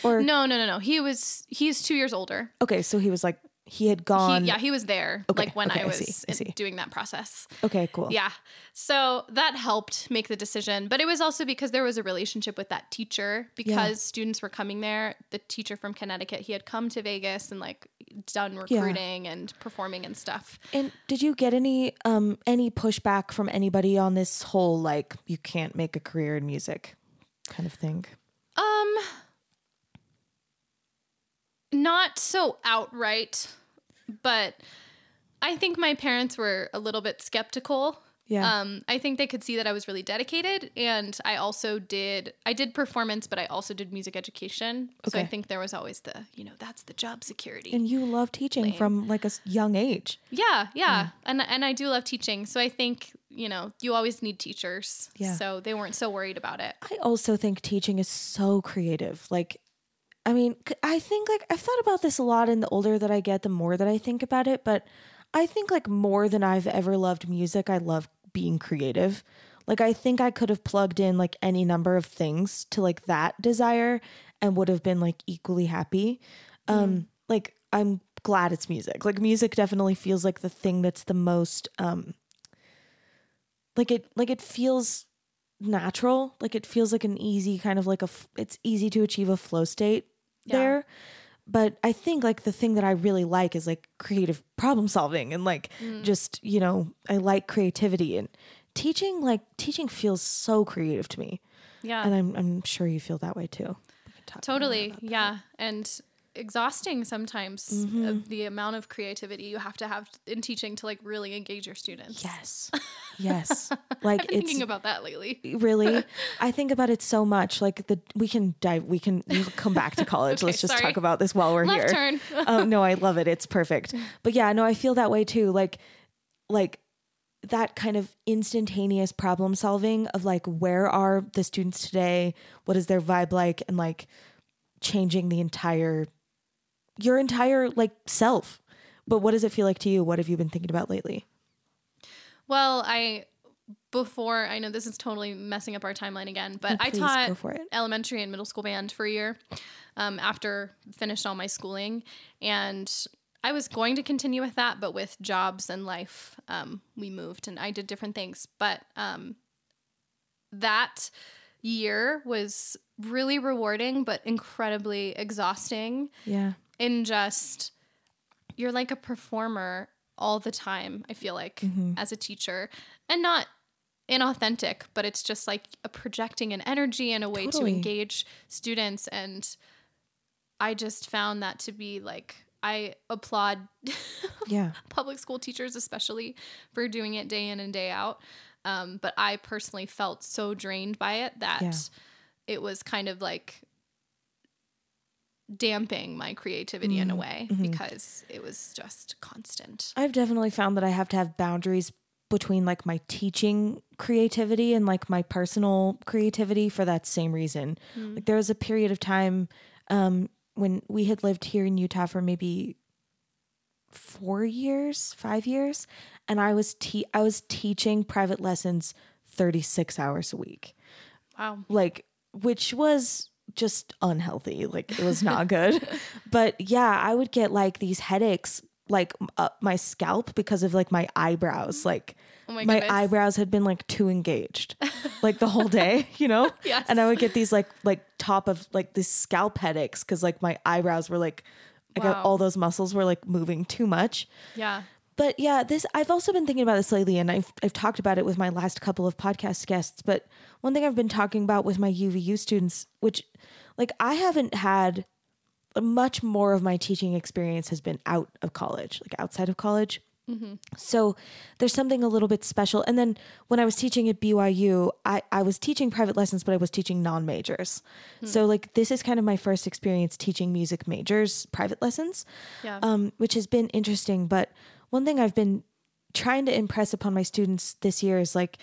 Or No, no, no, no. He was he's two years older. Okay, so he was like he had He, gone. yeah, he was there Okay, like when okay, I I was see, I see. doing that process. Okay, cool. Yeah. So that helped make the decision. But it was also because there was a relationship with that teacher because students were coming there. The teacher from Connecticut, he had come to Vegas and like done recruiting and performing and stuff. And did you get any um any pushback from anybody on this whole like you can't make a career in music kind of thing? Um not so outright, but I think my parents were a little bit skeptical. Yeah. Um, I think they could see that I was really dedicated, and I also did. I did performance, but I also did music education. Okay. So I think there was always the, you know, that's the job security. and you love teaching Lame. from like a young age. yeah, yeah, and and I do love teaching. So I think you know you always need teachers. Yeah. So they weren't so worried about it. I also think teaching is so creative. Like, I mean, I think like I've thought about this a lot, and the older that I get, the more that I think about it. But I think like more than I've ever loved music, I love being creative. Like, I think I could have plugged in like any number of things to like that desire and would have been like equally happy. Um, like, I'm glad it's music. Like, music definitely feels like the thing that's the most, um, like it, like it feels natural like it feels like an easy kind of like a f- it's easy to achieve a flow state Yeah. there but i think like the thing that i really like is like creative problem solving and like Mm. just you know i like creativity and teaching like teaching feels so creative to me Yeah. and i'm, I'm sure you feel that way too We can talk more Totally. Yeah. And exhausting sometimes Mm-hmm. of the amount of creativity you have to have in teaching to like really engage your students. yes yes like thinking about that lately. really i think about it so much like the we can dive we can we'll come back to college Okay, let's just sorry. talk about this while we're Left here turn. um, no, I love it. It's perfect. But yeah, no, I feel that way too. Like, like that kind of instantaneous problem solving of like, where are the students today? What is their vibe like? And like changing the entire, your entire like self. But what does it feel like to you? What have you been thinking about lately? Well, I before I know this is totally messing up our timeline again, but I taught elementary and middle school band for a year um, after finished all my schooling, and I was going to continue with that, but with jobs and life, um, we moved and I did different things. But um, that year was really rewarding, but incredibly exhausting Yeah. In just you're like a performer all the time i feel like Mm-hmm. as a teacher and not inauthentic but it's just like a projecting an energy and a way Totally. to engage students and i just found that to be like i applaud Yeah. public school teachers especially for doing it day in and day out um, but i personally felt so drained by it that Yeah. it was kind of like damping my creativity in a way Mm-hmm. because it was just constant. I've definitely found that I have to have boundaries between like my teaching creativity and like my personal creativity for that same reason. Like there was a period of time um when we had lived here in Utah for maybe 4 years, 5 years, and I was te- I was teaching private lessons 36 hours a week. Wow. Like which was just unhealthy like it was not good. But yeah i would get like these headaches like up my scalp because of like my eyebrows. Mm-hmm. Like oh my, my eyebrows had been like too engaged like the whole day you know? Yes. and i would get these like like top of like these scalp headaches because like my eyebrows were like i got all those muscles were like moving too much. Yeah but yeah, this I've also been thinking about this lately, and I've I've talked about it with my last couple of podcast guests. But one thing I've been talking about with my UVU students, which like I haven't had much more of my teaching experience has been out of college, like outside of college. So there's something a little bit special. And then when I was teaching at BYU, I, I was teaching private lessons, but I was teaching non majors. So, like, this is kind of my first experience teaching music majors private lessons, Yeah. um, which has been interesting. But one thing I've been trying to impress upon my students this year is like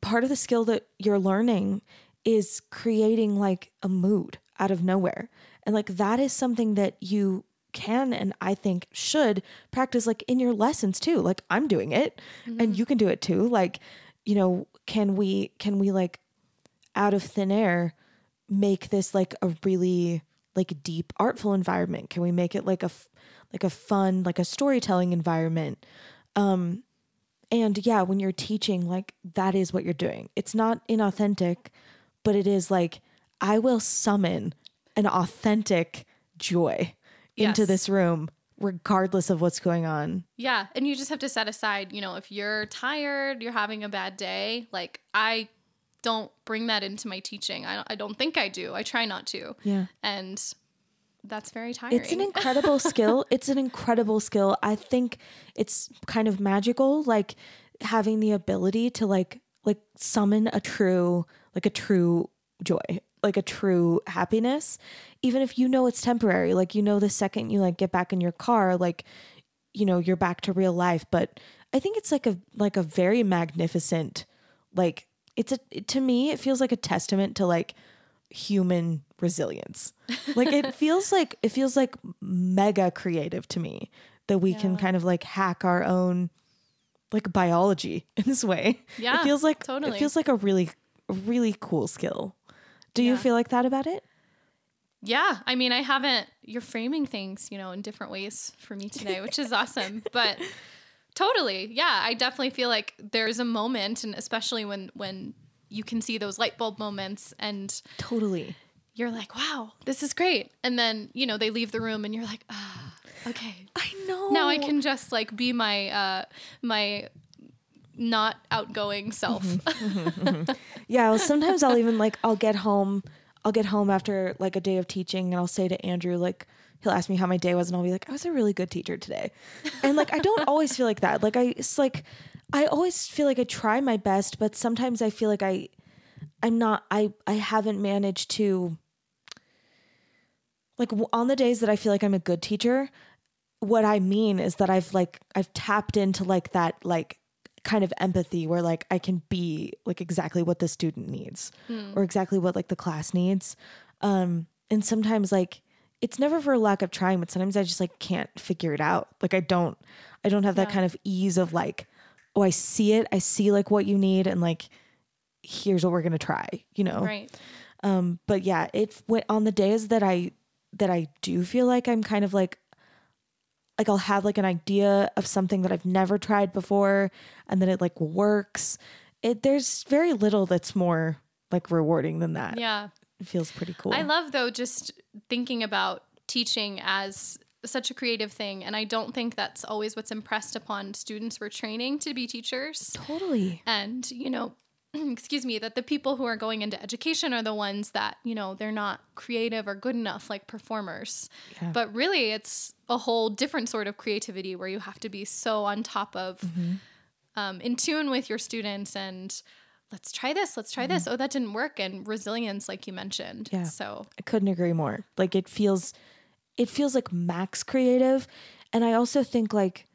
part of the skill that you're learning is creating like a mood out of nowhere. And like that is something that you can and I think should practice like in your lessons too. Like I'm doing it and mm-hmm. you can do it too. Like, you know, can we can we like out of thin air make this like a really like deep artful environment? Can we make it like a f- like a fun like a storytelling environment? Um and yeah, when you're teaching like that is what you're doing. It's not inauthentic, but it is like I will summon an authentic joy into this room regardless of what's going on. Yeah, and you just have to set aside, you know, if you're tired, you're having a bad day, like I don't bring that into my teaching. I don't, I don't think I do. I try not to. Yeah. And that's very tiring. It's an incredible skill. It's an incredible skill. I think it's kind of magical like having the ability to like like summon a true like a true joy, like a true happiness even if you know it's temporary. Like you know the second you like get back in your car like you know you're back to real life, but I think it's like a like a very magnificent like it's a to me it feels like a testament to like human resilience. Like it feels like it feels like mega creative to me that we can kind of like hack our own like biology in this way. Yeah, it feels like totally. it feels like a really really cool skill. Do you feel like that about it? Yeah, I mean, I haven't. You're framing things, you know, in different ways for me today, which is awesome. But totally, yeah, I definitely feel like there's a moment, and especially when when you can see those light bulb moments, and Totally. you're like, "Wow, this is great," and then you know they leave the room, and you're like, "Ah, okay, I know. now I can just like be my uh my not outgoing self." Yeah, well, sometimes I'll even like I'll get home, I'll get home after like a day of teaching and I'll say to Andrew like he'll ask me how my day was and I'll be like I was a really good teacher today. And like I don't always feel like that. Like I it's like I always feel like I try my best, but sometimes I feel like I I'm not I I haven't managed to like on the days that I feel like I'm a good teacher, what I mean is that I've like I've tapped into like that like kind of empathy where like I can be like exactly what the student needs or exactly what like the class needs. Um and sometimes like it's never for lack of trying, but sometimes I just like can't figure it out. Like I don't I don't have that Yeah. kind of ease of like oh I see it, I see like what you need and like here's what we're going to try, you know. right. Um, but yeah, it went on the days that I that I do feel like I'm kind of like like I'll have like an idea of something that I've never tried before and then it like works. It there's very little that's more like rewarding than that. Yeah. It feels pretty cool. I love though just thinking about teaching as such a creative thing and I don't think that's always what's impressed upon students we're training to be teachers. totally. And, you know, excuse me, that the people who are going into education are the ones that, you know, they're not creative or good enough like performers. Yeah. But really it's a whole different sort of creativity where you have to be so on top of Mm-hmm. um, in tune with your students and let's try this, let's try this. Oh, that didn't work. And resilience, like you mentioned. Mm-hmm. Yeah. So I couldn't agree more. Like it feels it feels like max creative and I also think like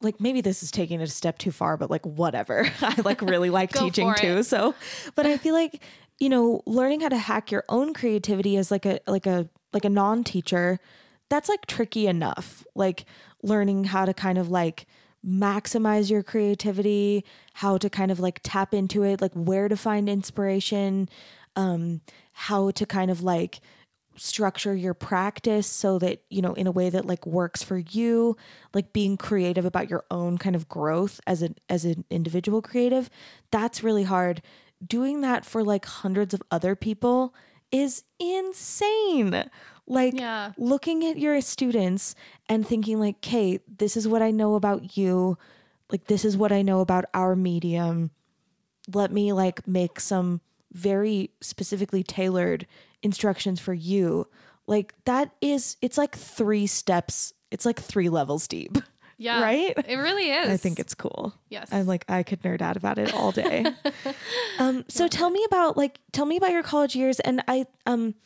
like maybe this is taking it a step too far but like whatever. I like really like teaching too. So but I feel like you know learning how to hack your own creativity as like a like a like a non-teacher that's like tricky enough. Like learning how to kind of like maximize your creativity, how to kind of like tap into it, like where to find inspiration, um, how to kind of like structure your practice so that you know in a way that like works for you like being creative about your own kind of growth as an as an individual creative that's really hard. Doing that for like hundreds of other people is insane. Like Yeah. looking at your students and thinking like okay this is what i know about you. Like this is what i know about our medium. Let me like make some very specifically tailored instructions for you like that is it's like three steps it's like three levels deep Yeah. Right? It really is. I think it's cool. yes. I'm like I could nerd out about it all day. um so tell me about like tell me about your college years and I um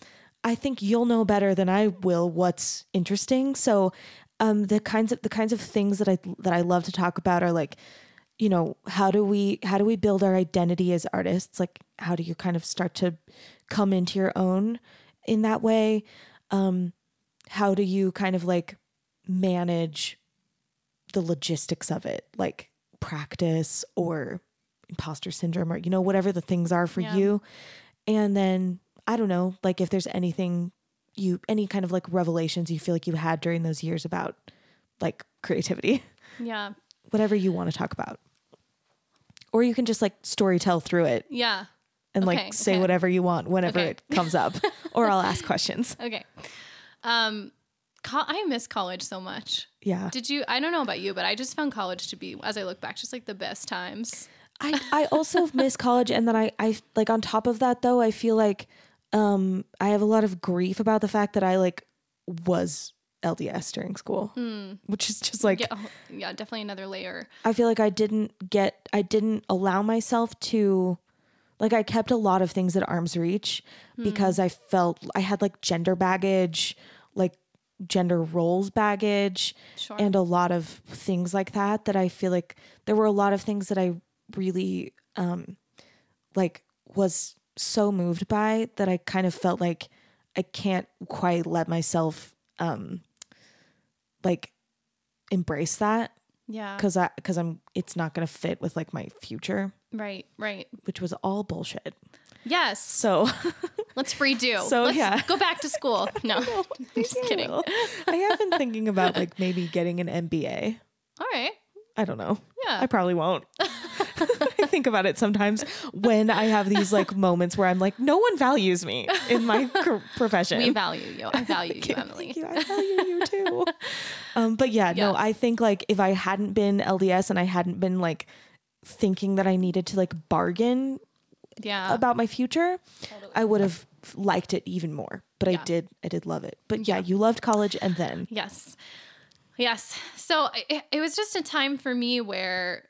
I think you'll know better than I will what's interesting. So um the kinds of the kinds of things that I that I love to talk about are like you know, how do we how do we build our identity as artists? Like how do you kind of start to come into your own in that way? Um how do you kind of like manage the logistics of it, like practice or imposter syndrome or, you know, whatever the things are for Yeah. you. And then, I don't know, like if there's anything you, any kind of like revelations you feel like you had during those years about like creativity, yeah. whatever you want to talk about. Or you can just like story tell through it Yeah. and Okay, like say okay. whatever you want whenever Okay. it comes up, or I'll ask questions. Okay. Um, co- I miss college so much. Yeah. Did you? I don't know about you, but I just found college to be, as I look back, just like the best times. I, I also miss college and then I, I like on top of that though, I feel like um I have a lot of grief about the fact that I like was LDS during school. Which is just like yeah, oh, yeah, definitely another layer. I feel like I didn't get I didn't allow myself to like I kept a lot of things at arm's reach because I felt I had like gender baggage, like gender roles baggage Sure. and a lot of things like that that I feel like there were a lot of things that I really um like was so moved by that I kind of felt like I can't quite let myself um like embrace that yeah. cuz I cuz I'm it's not going to fit with like my future Right. Right. which was all bullshit. Yes. So Let's redo. So, Let's yeah. go back to school. No, I'm just kidding. I have been thinking about like maybe getting an MBA. all right I don't know. Yeah. I probably won't. Think about it sometimes when I have these like moments where I'm like, no one values me in my cr- profession. we value you. I value you, Emily. You. I value you too. Um, but yeah, no, I think like if I hadn't been LDS and I hadn't been like thinking that I needed to like bargain Yeah. about my future, I would have liked it even more. But I did, I did love it. But yeah, you loved college and then Yes. Yes. So it, it was just a time for me where,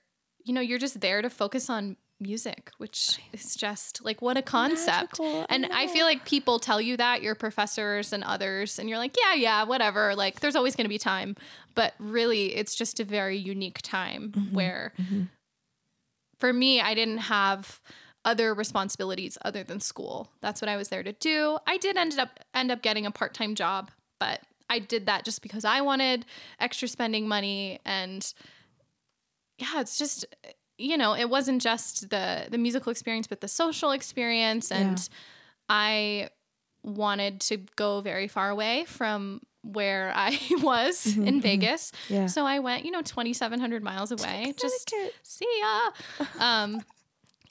you know, you're just there to focus on music, which is just like what a concept. Magical, and I feel like people tell you that, your professors and others, and you're like, yeah, yeah, whatever. Like there's always going to be time. But really, it's just a very unique time where for me, I didn't have other responsibilities other than school. That's what I was there to do. I did end up end up getting a part-time job, but I did that just because I wanted extra spending money and yeah, it's just you know, it wasn't just the the musical experience but the social experience and Yeah. I wanted to go very far away from where I was in Vegas. Yeah. So I went, you know, 2700 miles away. just see ya. Um,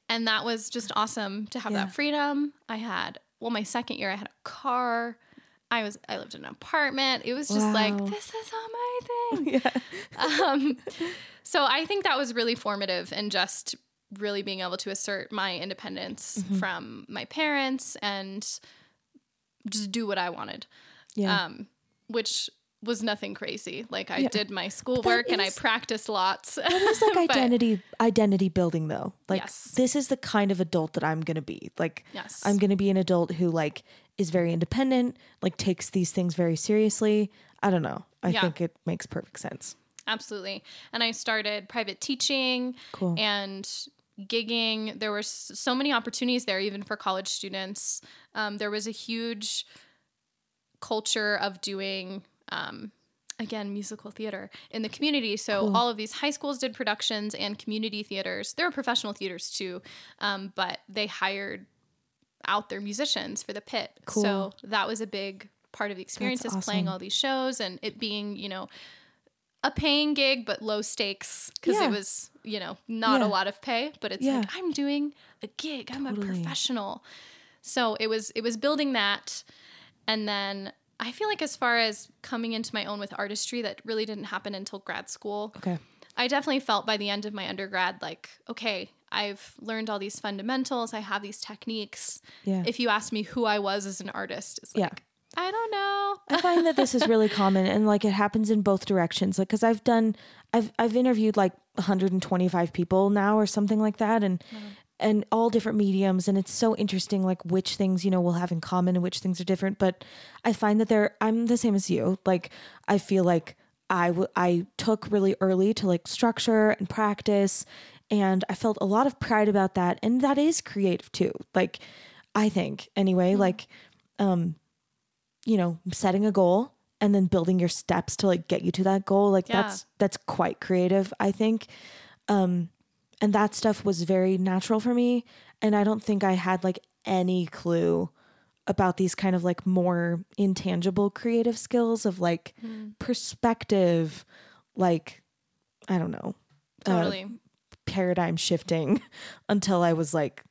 and that was just awesome to have Yeah. that freedom. I had, well, my second year, I had a car. I was, I lived in an apartment. It was just like, this is all my thing. yeah. um, so I think that was really formative and just really being able to assert my independence Mm-hmm. from my parents and just do what I wanted. Yeah. Um, which was nothing crazy. Like I Yeah. did my schoolwork and I practiced lots. It is like identity identity building though. Like Yes. this is the kind of adult that I'm going to be. Like Yes. I'm going to be an adult who like is very independent, like takes these things very seriously. I don't know. I Yeah. think it makes perfect sense. Absolutely. And I started private teaching Cool. and gigging. There were so many opportunities there, even for college students. Um, there was a huge culture of doing, um, again, musical theater in the community. So all of these high schools did productions and community theaters. There were professional theaters too, um, but they hired out their musicians for the pit. So that was a big part of the experience That's is playing all these shows and it being, you know, a paying gig but low stakes because Yeah. it was you know not Yeah. a lot of pay but it's Yeah. like i'm doing a gig i'm a professional so it was it was building that and then i feel like as far as coming into my own with artistry that really didn't happen until grad school Okay. i definitely felt by the end of my undergrad like okay i've learned all these fundamentals i have these techniques Yeah. if you ask me who i was as an artist it's Yeah. like I don't know. I find that this is really common and like it happens in both directions. Like cuz I've done I've I've interviewed like 125 people now or something like that and and all different mediums and it's so interesting like which things, you know, we'll have in common and which things are different, but I find that they're I'm the same as you. Like I feel like I w- I took really early to like structure and practice and I felt a lot of pride about that and that is creative too. Like I think anyway, like um you know, setting a goal and then building your steps to like get you to that goal. Like Yeah. that's that's quite creative, I think. Um and that stuff was very natural for me and I don't think I had like any clue about these kind of like more intangible creative skills of like perspective like I don't know. uh, Totally. paradigm shifting until I was like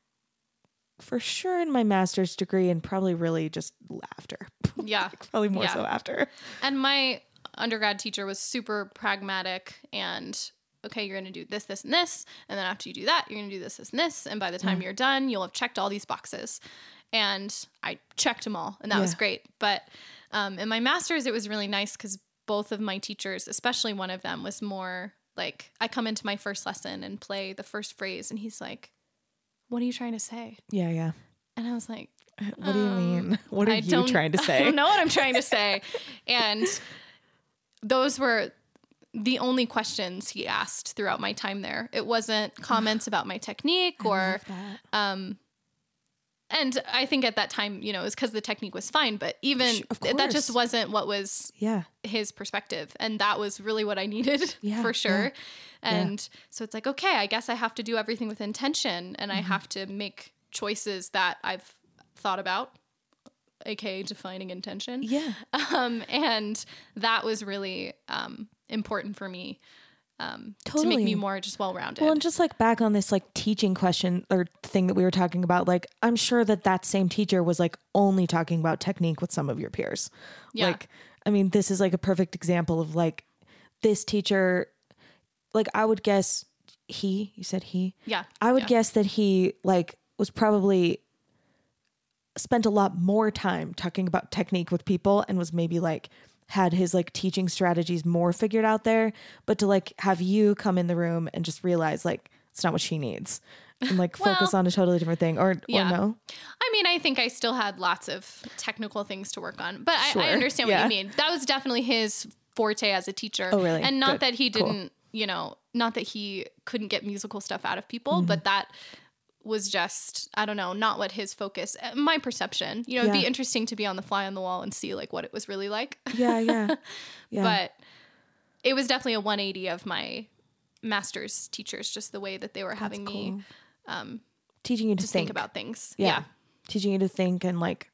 for sure in my master's degree and probably really just after. yeah. probably more Yeah. so after. And my undergrad teacher was super pragmatic and okay, you're going to do this, this, and this. And then after you do that, you're going to do this, this, and this. And by the time you're done, you'll have checked all these boxes. And I checked them all, and that was great. But um, in my master's, it was really nice because both of my teachers, especially one of them, was more like I come into my first lesson and play the first phrase, and he's like, What are you trying to say? Yeah, yeah. And I was like, What do you mean? What are Um, I you trying to say? I don't know what I'm trying to say. and those were the only questions he asked throughout my time there. It wasn't comments about my technique or um and I think at that time, you know, it was because the technique was fine, but even that just wasn't what was Yeah. his perspective. And that was really what I needed Yeah, for sure. yeah, And so it's like, okay, I guess I have to do everything with intention and I Mm-hmm. have to make choices that I've thought about, aka defining intention. Yeah. Um, and that was really um, important for me um, to make me more just well rounded. Well, and just like back on this like teaching question or thing that we were talking about, like I'm sure that that same teacher was like only talking about technique with some of your peers. Yeah. Like, I mean, this is like a perfect example of like this teacher, like I would guess he, you said he, yeah. I would yeah. guess that he like was probably spent a lot more time talking about technique with people and was maybe like had his like teaching strategies more figured out there but to like have you come in the room and just realize like it's not what she needs and like focus on a totally different thing or yeah. or no I mean, I think I still had lots of technical things to work on, but I, Sure. I understand what Yeah. you mean. That was definitely his forte as a teacher. Oh, really? And not Good. that he didn't, you know, not that he couldn't get musical stuff out of people, Mm-hmm. but that was just, I don't know, not what his focus, uh, my perception. You know, it'd be interesting to be on the fly on the wall and see like what it was really like. yeah yeah yeah But it was definitely a 180 of my master's teachers, just the way that they were having me cool. teaching you to think, think about things. yeah. yeah. teaching you to think and like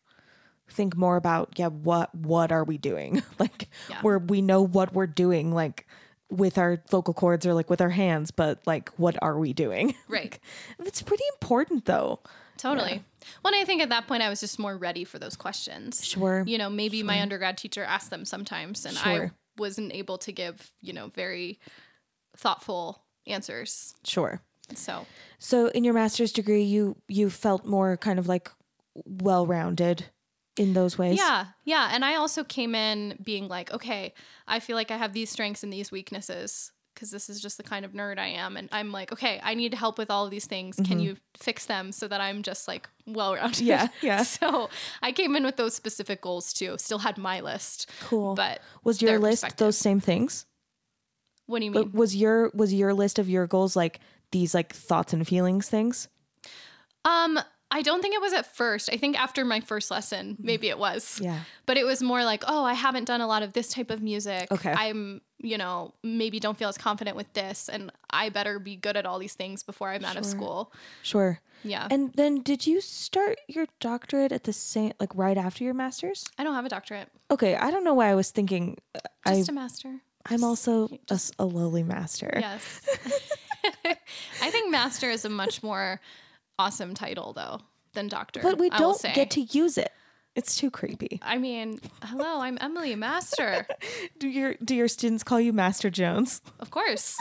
think more about yeah what what are we doing like Yeah. where we know what we're doing like with our vocal cords or like with our hands but like what are we doing Right. it's pretty important though Totally. Well, I think at that point I was just more ready for those questions. Sure. You know, maybe my undergrad teacher asked them sometimes and I wasn't able to give, you know, very thoughtful answers. sure So, so in your master's degree you you felt more kind of like well-rounded in those ways yeah. Yeah. And I also came in being like, okay, I feel like I have these strengths and these weaknesses because this is just the kind of nerd I am. And I'm like, okay, I need help with all of these things. Can you fix them so that I'm just like well rounded? Mm-hmm. Yeah, yeah. So I came in with those specific goals too. Still had my list. cool But was your list those same things What do you mean? but was your was your list of your goals like these like thoughts and feelings things Um, I don't think it was at first. I think after my first lesson, maybe it was. yeah But it was more like, oh, I haven't done a lot of this type of music. Okay. I'm, you know, maybe don't feel as confident with this, and I better be good at all these things before I'm out of school. sure Yeah. And then did you start your doctorate at the same like right after your masters? I don't have a doctorate, Okay, I don't know why I was thinking uh, I just a master. I'm also just a lowly master. Yes. I think master is a much more awesome title though than doctor. But we don't get to use it. It's too creepy. I mean, hello, I'm Emily Master. Do your do your students call you Master Jones? Of course.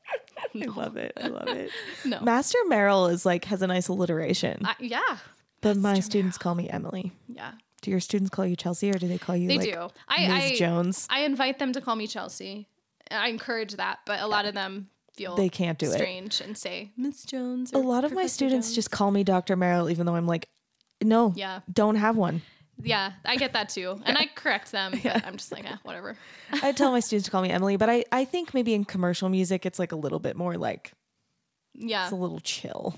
I love it. I love it. No. Master Merrill is like has a nice alliteration, I, yeah. but my students call me Emily. Yeah. Do your students call you Chelsea or do they call you They like do. I, Ms. I Jones? I invite them to call me Chelsea. I encourage that, but a lot of them feel They can't do it. strange and say Miss Jones. A lot of my students Jones." just call me Dr. Merrill, even though I'm like, no, yeah, don't have one. yeah. I get that too, and I correct them, but I'm just like, eh, whatever. I tell my students to call me Emily, but I, I think maybe in commercial music, it's like a little bit more like, Yeah, it's a little chill.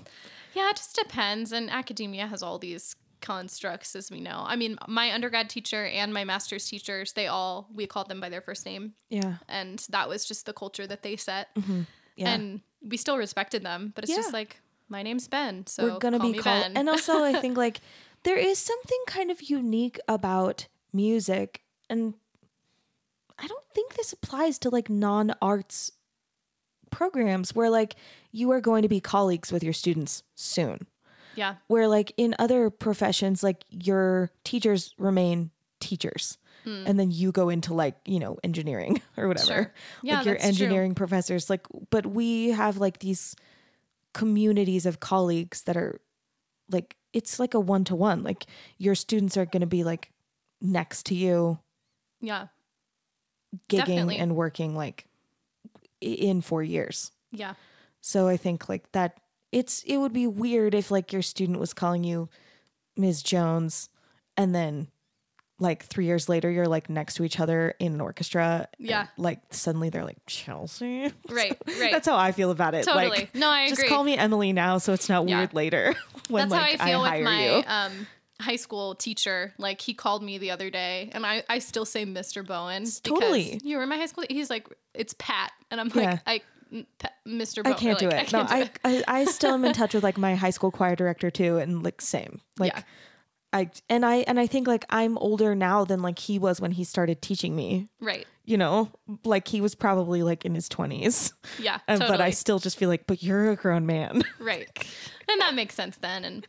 yeah. It just depends, and academia has all these constructs, as we know. I mean, my undergrad teacher and my master's teachers, they all we called them by their first name, Yeah. and that was just the culture that they set, Yeah. and we still respected them. But it's just like my name's Ben, so We're going to call be called. Ben. And also, I think like there is something kind of unique about music. And I don't think this applies to like non arts programs where like you are going to be colleagues with your students soon. yeah, where like in other professions like your teachers remain teachers Hmm. and then you go into like you know engineering or whatever Sure. Yeah, like your that's true. engineering professors like but we have like these communities of colleagues that are like it's like a one-to-one like your students are going to be like next to you yeah, gigging Definitely. and working like in 4 years yeah. So I think like that it's it would be weird if like your student was calling you Ms. Jones and then like 3 years later you're like next to each other in an orchestra. and, Yeah. like suddenly they're like Chelsea. Right, right. That's how I feel about it. Totally. Like No, I just agree. call me Emily now so it's not Yeah. weird later when That's like how I feel hire with my you. um, high school teacher. Like he called me the other day, and I, I still say Mr. Bowen. because Totally. You were in my high school. He's like, it's Pat, and I'm Yeah. like, I, mm, Pa- Mr. I can't do it. Like, no, can't do I, it. I I still am in touch with like my high school choir director too, and like same. Like Yeah. I and I and I think like I'm older now than like he was when he started teaching me. right. You know, like he was probably like in his twenties, Yeah. but I still just feel like, but you're a grown man. Right. And that makes sense then. And,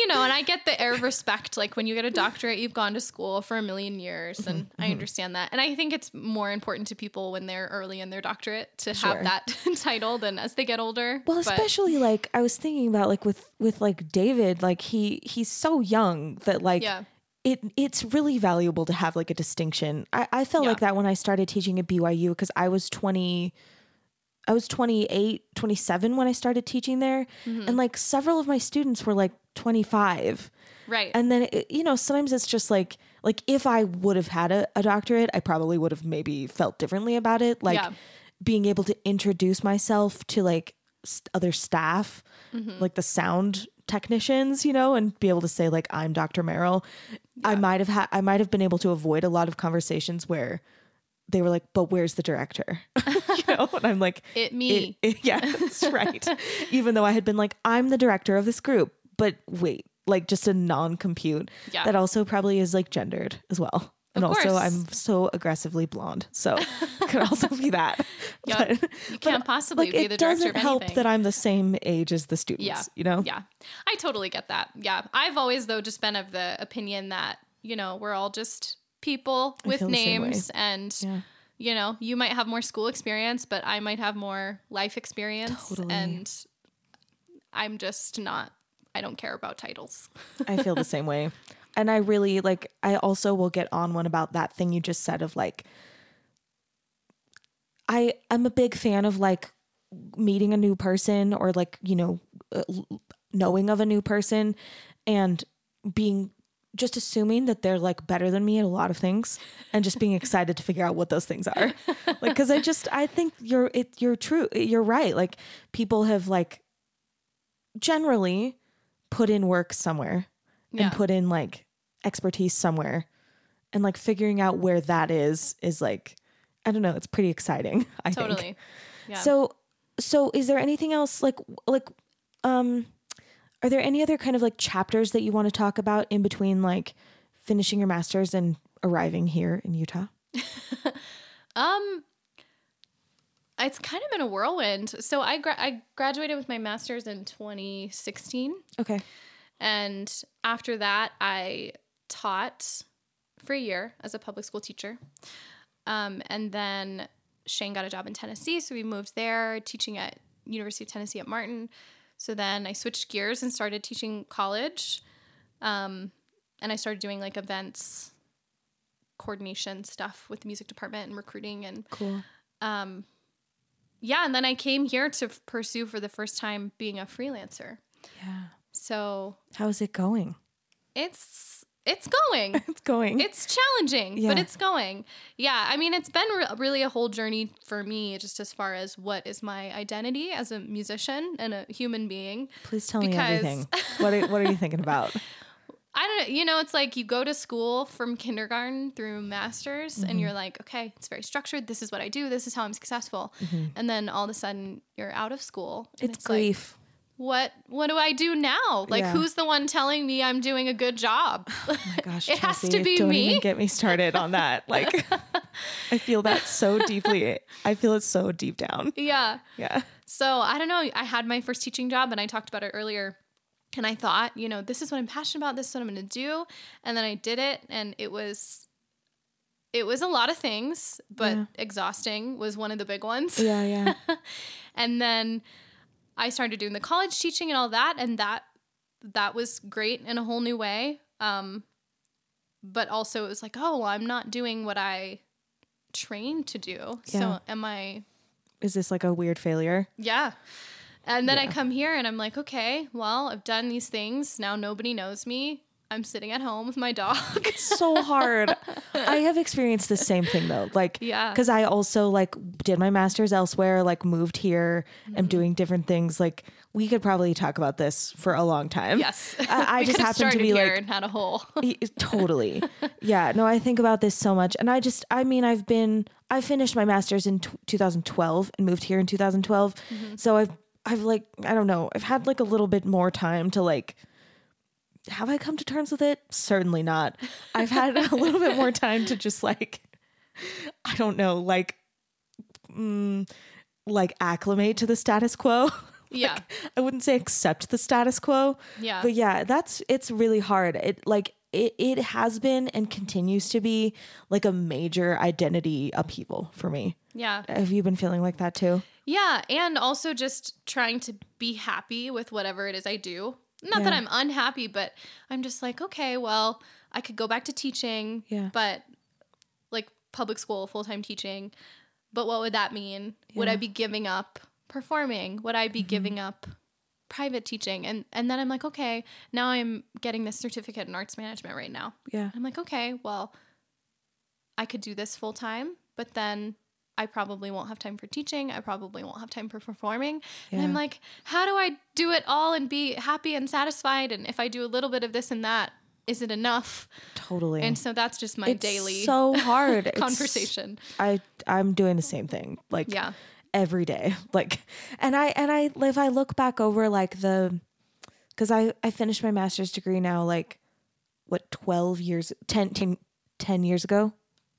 you know, and I get the air of respect. Like when you get a doctorate, you've gone to school for a million years. And Mm-hmm, I understand that. And I think it's more important to people when they're early in their doctorate to Sure. have that title than as they get older. Well, But- especially like I was thinking about like with with like David, like he he's so young that like Yeah. it it's really valuable to have like a distinction. I, I felt Yeah. like that when I started teaching at BYU because I was 20 I was 28, 27 when I started teaching there Mm-hmm. and like several of my students were like 25. Right. And then it, you know, sometimes it's just like like if I would have had a, a doctorate, I probably would have maybe felt differently about it. Like Yeah. being able to introduce myself to like st- other staff, Mm-hmm. like the sound technicians, you know, and be able to say like I'm Dr. Merrill. I might have had I might have been able to avoid a lot of conversations where they were like, "But where's the director?" you know, and I'm like, It me. it- it- yeah, that's right. Even though I had been like, I'm the director of this group, but wait, like just a non-compute Yeah. that also probably is like gendered as well. And Of also, course. I'm so aggressively blonde, so could also be that. Yep. But- You can't possibly like, be the director It doesn't of help anything. that I'm the same age as the students. Yeah. you know. Yeah. I totally get that. Yeah. I've always though just been of the opinion that, you know, we're all just people with feel the same way. names and Yeah. you know, you might have more school experience, but I might have more life experience Totally. and I'm just not I don't care about titles. I feel the same way. And I really like, I also will get on one about that thing you just said of like, I, I'm a big fan of like meeting a new person or like, you know, uh, knowing of a new person and being just assuming that they're like better than me at a lot of things and just being excited to figure out what those things are. Like, cause I just, I think you're, it, you're true. You're right. Like people have like generally put in work somewhere Yeah. and put in like expertise somewhere and like figuring out where that is is like i don't know it's pretty exciting i think totally. Yeah. so so is there anything else like like um are there any other kind of like chapters that you want to talk about in between like finishing your masters and arriving here in utah Um, it's kind of been a whirlwind. So I gra- I graduated with my master's in 2016, okay and after that, I taught for a year as a public school teacher. Um, and then Shane got a job in Tennessee, so we moved there, teaching at University of Tennessee at Martin. So then I switched gears and started teaching college. Um, and I started doing like events coordination stuff with the music department and recruiting and Cool. um yeah, and then I came here to f- pursue for the first time being a freelancer. Yeah. So How's it going? it's it's going. It's going. it's challenging, but it's going. Yeah, I mean, it's been re- really a whole journey for me, just as far as what is my identity as a musician and a human being. Please tell me everything. what are, what are you thinking about? I don't know. You know, it's like you go to school from kindergarten through masters, Mm-hmm. and you're like, okay, it's very structured. This is what I do. This is how I'm successful. And then all of a sudden, you're out of school. Mm-hmm. It's, like, grief. What What do I do now? Like, Yeah. who's the one telling me I'm doing a good job? Oh my gosh, It has to Chelsea, be don't me? even get me started on that. Like, I feel that so deeply. I feel it so deep down. yeah. Yeah. So I don't know. I had my first teaching job, and I talked about it earlier. And I thought, you know, this is what I'm passionate about. This is what I'm going to do. And then I did it, and it was, it was a lot of things, but Yeah. exhausting was one of the big ones. Yeah. Yeah. and then I started doing the college teaching and all that, and that that was great in a whole new way. Um, but also it was like, oh, well, I'm not doing what I trained to do. Yeah. So am I Is this like a weird failure? yeah. And then I come here and I'm like, okay, well, I've done these things. Now nobody knows me. I'm sitting at home with my dog. It's so hard. I have experienced the same thing though. Like, Yeah. because I also like did my master's elsewhere, like moved here, Mm-hmm. am doing different things. Like, we could probably talk about this for a long time. yes. I, I just happen to be like, and had a whole. Totally yeah no i think about this so much and i just i mean i've been i finished my master's in t- 2012 and moved here in 2012 so i've i've like i don't know i've had like a little bit more time to like have i come to terms with it certainly not i've had a little bit more time to just like i don't know like mm, like acclimate to the status quo yeah. i wouldn't say accept the status quo Yeah. but yeah, that's it's really hard. It like it it has been and continues to be like a major identity upheaval for me. yeah. Have you been feeling like that too? Yeah, and also just trying to be happy with whatever it is I do. Not that I'm unhappy, but I'm just like, okay, well, I could go back to teaching, Yeah. but like public school, full time teaching. But what would that mean? Would I Mm-hmm. be giving up performing? Would I be giving up private teaching? And and then I'm like, okay, now I'm getting this certificate in arts management right now. Yeah. I'm like, okay, well, I could do this full time, but then I probably won't have time for teaching. I probably won't have time for performing. And I'm like, how do I do it all and be happy and satisfied? And if I do a little bit of this and that, is it enough? Totally. And so that's just my it's daily so hard It's- conversation. I I'm doing the same thing. Like Yeah. every day. Like and I and I if I look back over like the cuz I I finished my master's degree now like what 12 years 10 10, 10 years ago.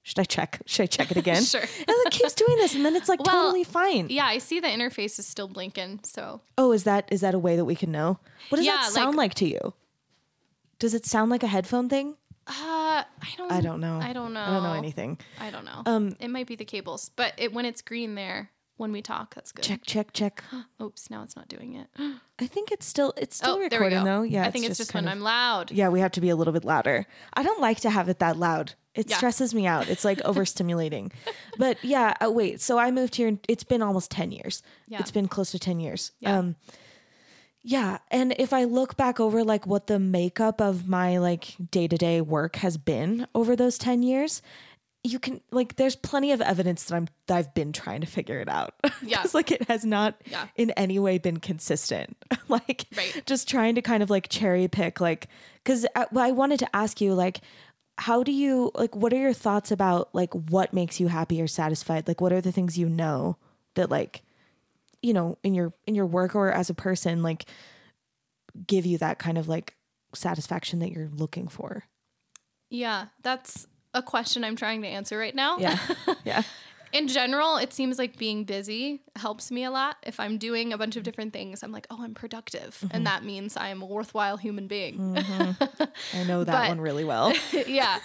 Should I check? Should I check it again? Sure. And it keeps doing this and then it's like Well, totally fine. Yeah, I see the interface is still blinking. So Oh, is that is that a way that we can know? What does Yeah, that sound like, to you? Does it sound like a headphone thing? uh, I don't I don't know. I don't know. I don't know anything. I don't know. Um, it might be the cables, but it, when it's green there, when we talk, that's good. Check, check, check. Oops, now it's not doing it. I think it's still it's still oh, recording though. Yeah, I think it's, just, when of- I'm loud. Yeah, we have to be a little bit louder. I don't like to have it that loud. It Yeah. stresses me out. It's like overstimulating. but yeah, uh, wait. So I moved here. and It's been almost ten years. Yeah. It's been close to ten years. Yeah. Um, yeah, and if I look back over like what the makeup of my like day to day work has been over those ten years, you can like there's plenty of evidence that I'm that I've been trying to figure it out. Yeah. Like it has not Yeah. in any way been consistent. like Right. just trying to kind of like cherry pick like because I, well, I wanted to ask you like how do you like what are your thoughts about like what makes you happy or satisfied? Like what are the things you know that like you know in your in your work or as a person like give you that kind of like satisfaction that you're looking for? Yeah, that's a question I'm trying to answer right now. yeah. Yeah In general, it seems like being busy helps me a lot. If I'm doing a bunch of different things, I'm like, oh, I'm productive. Mm-hmm. And that means I'm a worthwhile human being. i know that But- one really well yeah.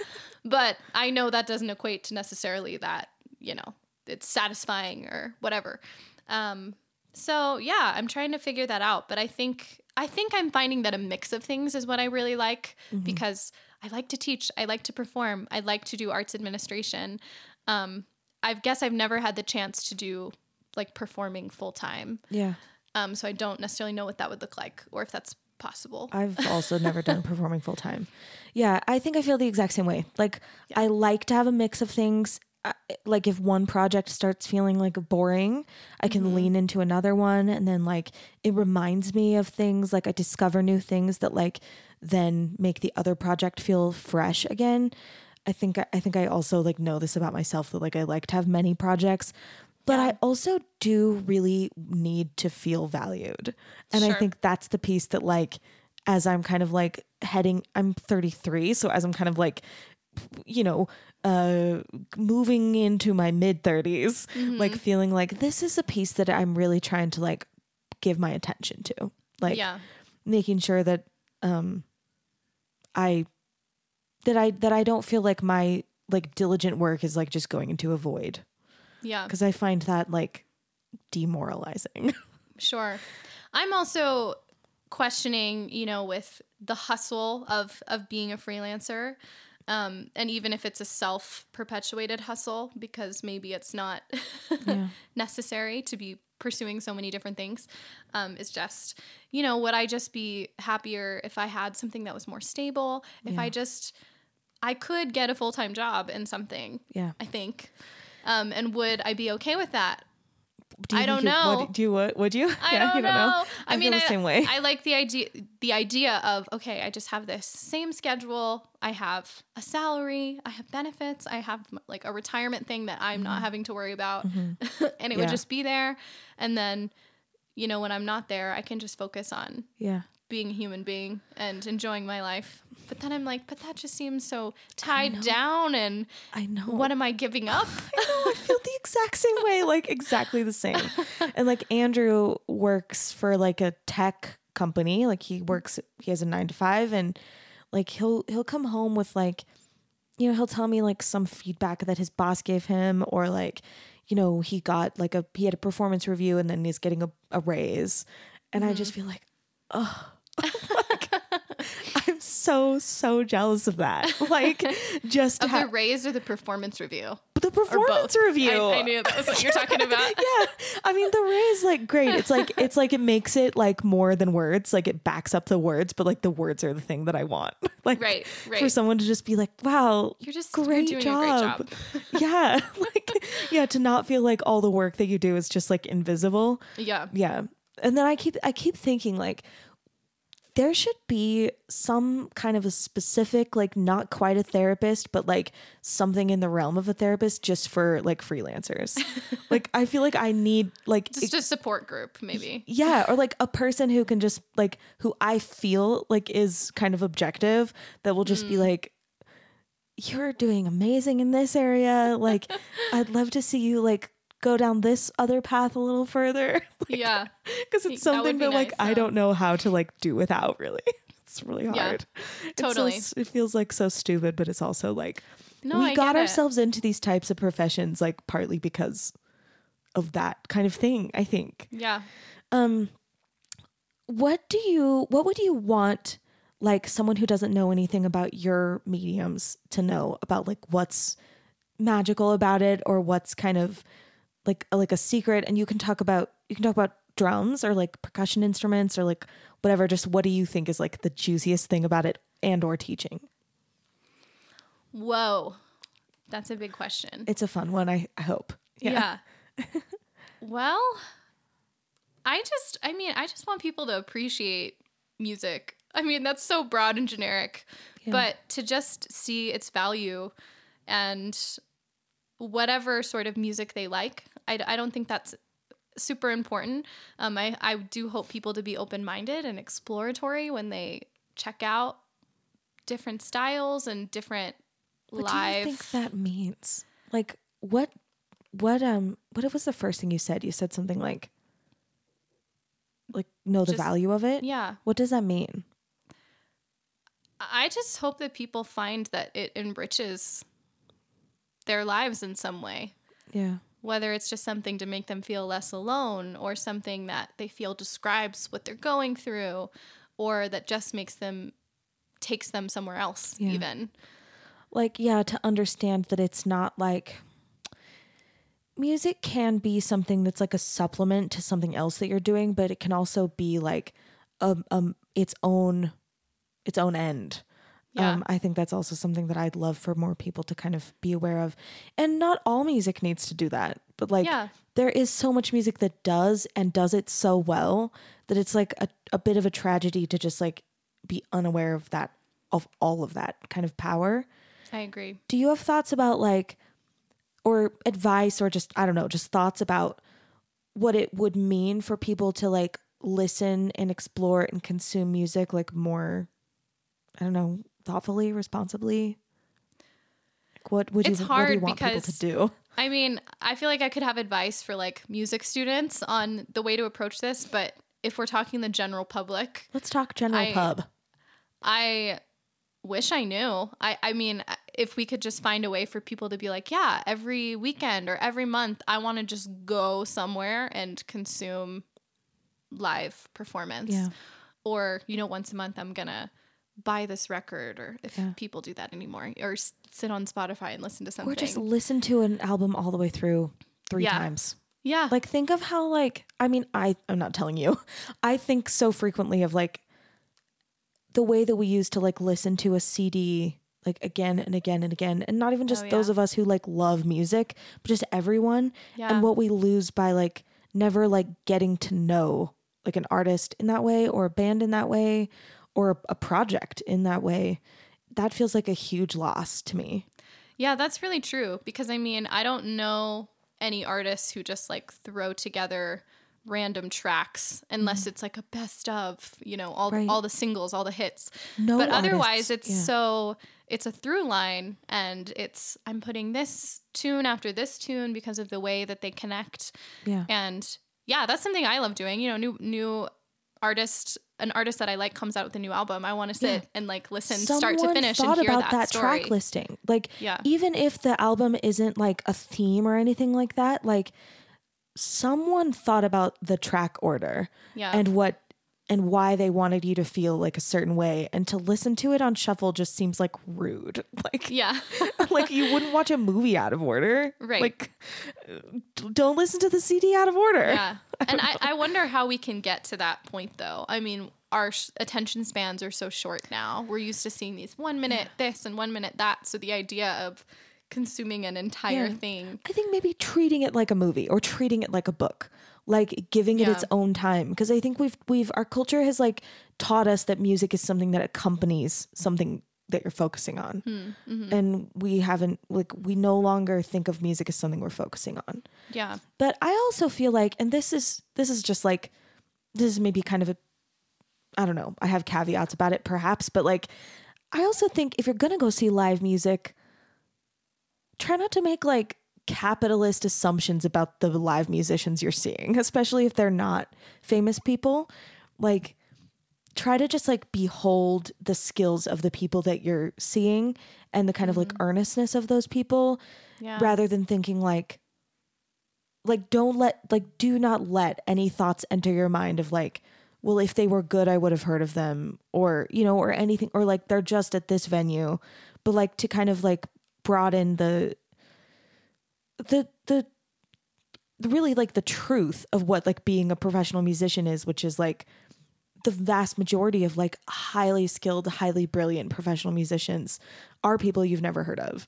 But I know that doesn't equate to necessarily that, you know, it's satisfying or whatever. Um, so yeah, I'm trying to figure that out. But I think I think I'm finding that a mix of things is what I really like because I like to teach, I like to perform, I like to do arts administration. Um, I guess I've never had the chance to do like performing full time. Yeah. Um, so I don't necessarily know what that would look like or if that's possible. I've also never done performing full time. Yeah, I think I feel the exact same way. Like I like to have a mix of things. I- Like if one project starts feeling like boring, I can lean into another one and then like it reminds me of things like I discover new things that like then make the other project feel fresh again. I think I think I also like know this about myself that like I like to have many projects, but I also do really need to feel valued. And I think that's the piece that like as I'm kind of like heading I'm 33, so as I'm kind of like you know, uh moving into my mid 30s, like feeling like this is a piece that I'm really trying to like give my attention to. Like yeah. making sure that um I that I that I don't feel like my like diligent work is like just going into a void Yeah. because I find that like demoralizing. Sure. I'm also questioning, you know, with the hustle of of being a freelancer. Um, and even if it's a self-perpetuated hustle, because maybe it's not Yeah. necessary to be pursuing so many different things. Um, it's just, you know, would I just be happier if I had something that was more stable? If I just, I could get a full time job in something. Yeah. I think. Um, and would I be okay with that? Do I don't you- know. Would, do you would, would you? I yeah, don't you know. don't know. I, I mean, feel the I, same way. I like the idea. The idea of okay, I just have this same schedule. I have a salary. I have benefits. I have like a retirement thing that I'm not having to worry about, and it Mm-hmm. Yeah. would just be there. And then, you know, when I'm not there, I can just focus on yeah. Being a human being and enjoying my life. But then I'm like, but that just seems so tied down. And I know. what am I giving up? I know. I feel the exact same way, like exactly the same. And like Andrew works for like a tech company. Like he works, he has a nine to five, and like he'll he'll come home with like, you know, he'll tell me like some feedback that his boss gave him, or like, you know, he got like a he had a performance review, and then he's getting a, a raise, and I just mm. feel like, oh. Like, I'm so so jealous of that. Like just of ha- the raise or the performance review? the performance review. I, I knew that was what you're talking about. yeah. I mean, the raise like great. It's like it's like it makes it like more than words. Like it backs up the words, but like the words are the thing that I want. like Right, right. for someone to just be like, "Wow, You're just great you're doing job." a great job. yeah, like yeah, to not feel like all the work that you do is just like invisible. Yeah. Yeah. And then I keep I keep thinking like there should be some kind of a specific like not quite a therapist but like something in the realm of a therapist just for like freelancers. like I feel like I need like Just a support group, maybe. yeah, or like a person who can just like who I feel like is kind of objective that will just Mm. be like you're doing amazing in this area. Like I'd love to see you like go down this other path a little further. yeah. because it's something be that, like nice, I yeah. don't know how to like do without really. It's really Yeah, hard. So totally. s- it feels like so stupid, but it's also like No, we I got get it. ourselves into these types of professions like partly because of that kind of thing, I think. Yeah. Um what do you what would you want like someone who doesn't know anything about your mediums to know about like what's magical about it or what's kind of like like a secret and you can talk about you can talk about drums or like percussion instruments or like whatever just what do you think is like the juiciest thing about it and or teaching Whoa. That's a big question. it's a fun one i, I hope Yeah. well, I just, I mean, I just want people to appreciate music. I mean, that's so broad and generic, but to just see its value and whatever sort of music they like, I, I don't think that's super important. Um, I, I do hope people to be open minded and exploratory when they check out different styles and different lives. what live. do you think that means like what what um what was the first thing you said you said something like like know the Just- value of it yeah. what does that mean I just hope that people find that it enriches their lives in some way. yeah Whether it's just something to make them feel less alone or something that they feel describes what they're going through or that just makes them takes them somewhere else Yeah. even. like yeah to understand that it's not like music can be something that's like a supplement to something else that you're doing but it can also be like um, um its own its own end Yeah. um i think that's also something that i'd love for more people to kind of be aware of and not all music needs to do that but like Yeah. there is so much music that does and does it so well that it's like a, a bit of a tragedy to just like be unaware of that of all of that kind of power I agree. do you have thoughts about like or advice or just i don't know just thoughts about what it would mean for people to like listen and explore and consume music like more i don't know thoughtfully responsibly like what would It's you what do you hard want people to do I mean, I feel like I could have advice for like music students on the way to approach this, but if we're talking the general public, let's talk general I- pub I wish I knew. I I mean, if we could just find a way for people to be like, yeah, every weekend or every month, I want to just go somewhere and consume live performance. Yeah. Or, you know, once a month I'm going to buy this record or if Yeah. people do that anymore or s- sit on Spotify and listen to something. or just listen to an album all the way through three Yeah. times yeah. like think of how like i mean i i'm not telling you i think so frequently of like the way that we used to like listen to a cd like again and again and again and not even just Oh, those of us who like love music but just everyone Yeah. and what we lose by like never like getting to know like an artist in that way or a band in that way or a, project in that way that feels like a huge loss to me Yeah, that's really true because I mean, I don't know any artists who just like throw together random tracks unless it's like a best of, you know, all Mm-hmm. All the singles, all the hits. no but artists- otherwise it's yeah. so it's a through line and it's I'm putting this tune after this tune because of the way that they connect. yeah And yeah, that's something I love doing. You know, new new artist an artist that I like comes out with a new album. I want to sit Yeah. and like listen start to Someone finish and thought hear about that, story. track listing. Like, Yeah. even if the album isn't like a theme or anything like that, like someone thought about the track order Yeah. and what and why they wanted you to feel like a certain way. And to listen to it on shuffle just seems like rude. Like, yeah. like you wouldn't watch a movie out of order. Right. Like, don't listen to the CD out of order. Yeah. and I, I wonder how we can get to that point though. I mean, our sh- attention spans are so short now. We're used to seeing these one minute this and one minute that. So the idea of consuming an entire Yeah. thing. I think maybe treating it like a movie or treating it like a book, like giving it Yeah. its own time. Because I think we've we've our culture has like taught us that music is something that accompanies something that you're focusing on, Mm-hmm. and we haven't like we no longer think of music as something we're focusing on. Yeah. But I also feel like, and this is this is just like this is maybe kind of a I don't know. I have caveats about it, perhaps, but like I also think if you're gonna go see live music, try not to make like capitalist assumptions about the live musicians you're seeing, especially if they're not famous people. Like try to just like behold the skills of the people that you're seeing and the kind of like mm-hmm. earnestness of those people Yeah. rather than thinking like like don't let like do not let any thoughts enter your mind of like well if they were good i would have heard of them or you know or anything or like they're just at this venue but like to kind of like broaden the the the really like the truth of what like being a professional musician is which is like the vast majority of like highly skilled highly brilliant professional musicians are people you've never heard of.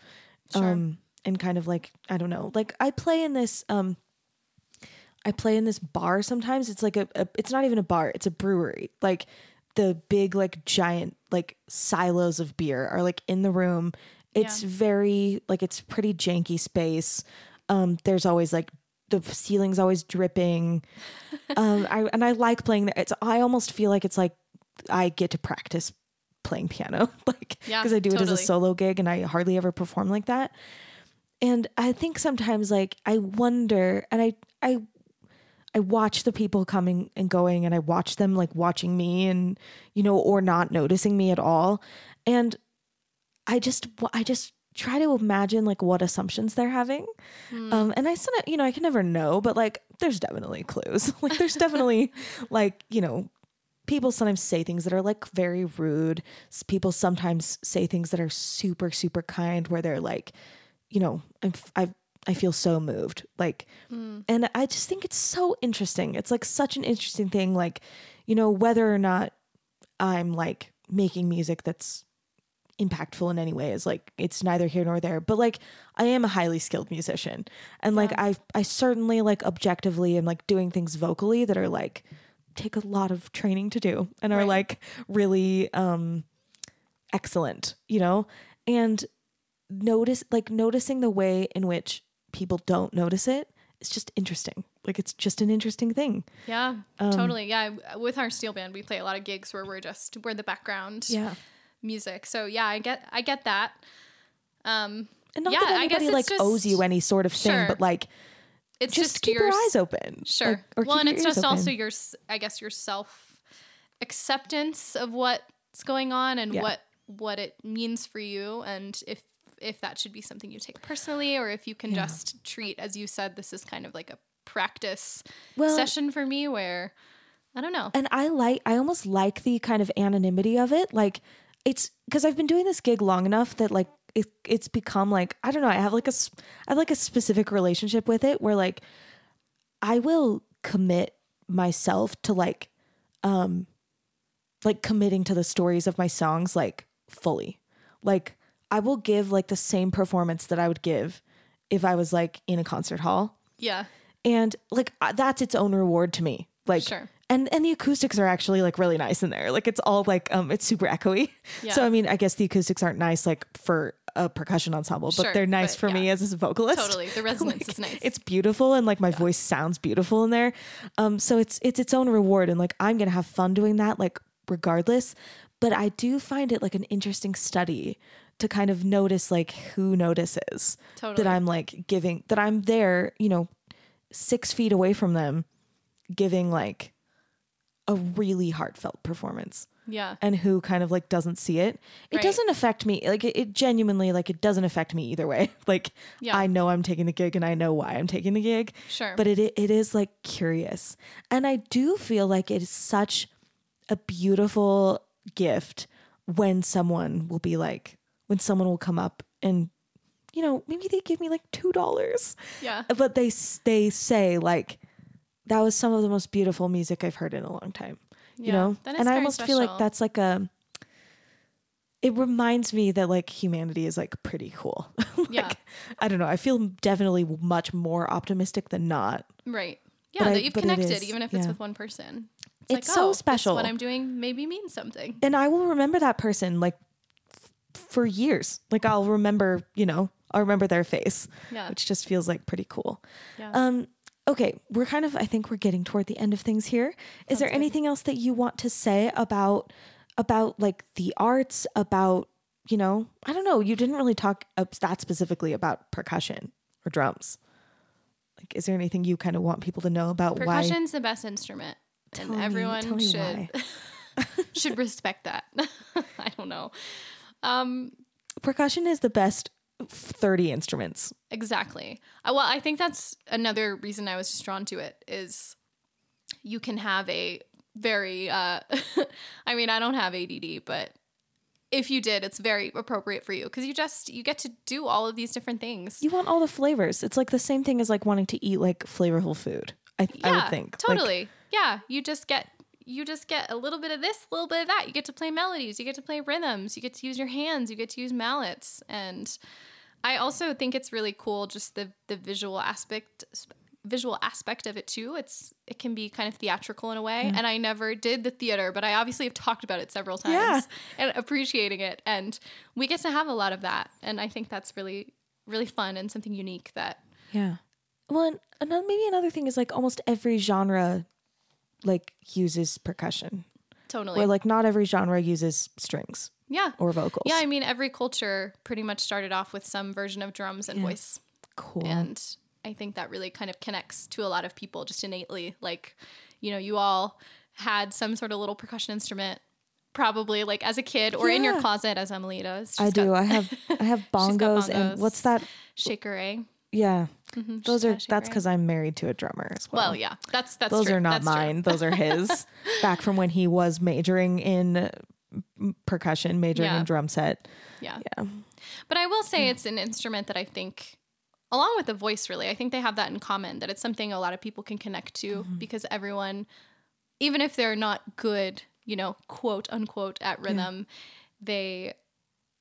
Sure. um and kind of like i don't know like i play in this um i play in this bar sometimes. It's like a, a it's not even a bar it's a brewery. Like the big like giant like silos of beer are like in the room it's very like it's pretty janky space. Um there's always like the ceiling's always dripping. Um I, and i like playing there it's i almost feel like it's like i get to practice playing piano like Yeah, because i do it as a solo gig and i hardly ever perform like that. And i think sometimes like i wonder and i i i watch the people coming and going and i watch them like watching me and you know or not noticing me at all. And i just i just try to imagine like what assumptions they're having um and i still you know i can never know but like there's definitely clues like there's definitely like you know people sometimes say things that are like very rude. People sometimes say things that are super super kind where they're like, you know, I'm, f- I I feel so moved. Like and I just think it's so interesting. It's like such an interesting thing like, you know, whether or not I'm like making music that's impactful in any way is like it's neither here nor there but like i am a highly skilled musician. And like i i certainly like objectively am like doing things vocally that are like take a lot of training to do and are Right. like really um excellent you know? And notice like noticing the way in which people don't notice it it is just interesting. Like it's just an interesting thing. Yeah, Um, totally. Yeah, with our steel band, we play a lot of gigs where we're just we're the background. Yeah music. So yeah, I get I get that. Um, and not Yeah, that anybody like just- owes you any sort of thing Sure. but like it's just, just, keep your yours- eyes open Sure. like, or well, and your it's just also open. your s- I guess your self acceptance of what's going on and Yeah. what what it means for you, and if if that should be something you take personally, or if you can Yeah. just treat, as you said, this is kind of like a practice well session for me where I don't know. and I like I almost like the kind of anonymity of it. Like it's because I've been doing this gig long enough that like it it's become like I don't know. I have like a I have like a specific relationship with it where like I will commit myself to like um like committing to the stories of my songs like fully. Like I will give like the same performance that I would give if I was like in a concert hall Yeah, and like uh, that's its own reward to me like Sure. And and the acoustics are actually like really nice in there like it's all like um it's super echoey Yeah. so i mean i guess the acoustics aren't nice like for a percussion ensemble but Sure, they're nice but for me as a vocalist totally. The resonance is nice. it's beautiful and like my voice sounds beautiful in there um so it's it's its own reward and like i'm gonna have fun doing that like regardless but i do find it like an interesting study to kind of notice like who notices Totally. that i'm like giving that i'm there you know six feet away from them giving like a really heartfelt performance yeah. and who kind of like doesn't see it it Right. doesn't affect me like it, it genuinely like it doesn't affect me either way like Yeah. i know i'm taking the gig and i know why i'm taking the gig Sure. but it it is like curious and i do feel like it is such a beautiful gift when someone will be like when someone will come up and you know maybe they give me like two dollars yeah. but they they say like that was some of the most beautiful music I've heard in a long time. You know, and I almost feel like that's like a. It reminds me that like humanity is like pretty cool. like, Yeah. I don't know. I feel definitely much more optimistic than not. Right. Yeah, But I- that you've connected, even if it's with one person. It's like, so oh, special. what I'm doing maybe means something. And I will remember that person like f- for years. Like I'll remember, you know, I'll remember their face, Yeah. which just feels like pretty cool. Yeah. Um, okay, we're kind of I think we're getting toward the end of things here. Is there good. anything else that you want to say about about like the arts, about, you know, I don't know, you didn't really talk that specifically about percussion or drums. Like is there anything you kind of want people to know about why Percussion's the best instrument, Tell and me- everyone should should respect that. I don't know. Um, percussion is the best 30 instruments. exactly. Uh, well, I think that's another reason I was just drawn to it is you can have a very. Uh, I mean, I don't have ADD, but if you did, it's very appropriate for you because you just you get to do all of these different things. You want all the flavors. It's like the same thing as like wanting to eat like flavorful food. I, I would think. Like, Totally. yeah. You just get you just get a little bit of this, a little bit of that. You get to play melodies, you get to play rhythms, you get to use your hands, you get to use mallets. And I also think it's really cool just the the visual aspect visual aspect of it too. It's it can be kind of theatrical in a way. Mm. And I never did the theater, but I obviously have talked about it several times Yeah. and appreciating it. And we get to have a lot of that. And I think that's really really fun and something unique that Yeah. Well, and another maybe another thing is like almost every genre like uses percussion. totally Where like not every genre uses strings yeah. or vocals. Yeah, I mean, every culture pretty much started off with some version of drums and Yeah. voice. cool. And I think that really kind of connects to a lot of people just innately. Like, you know, you all had some sort of little percussion instrument, probably like as a kid or in your closet, as Emily does. I She's do. got I have I have got bongos, and what's that? shaker, eh? Yeah. Mhm, Those she's are that's right? because I'm married to a drummer as well. Well, yeah, that's that's those true. are not That's mine. Those are his. Back from when he was majoring in percussion, majoring Yeah. in drum set. Yeah. Yeah. But I will say it's an instrument that I think, along with the voice, really, I think they have that in common that it's something a lot of people can connect to Mm-hmm. because everyone, even if they're not good, you know, quote unquote, at rhythm, they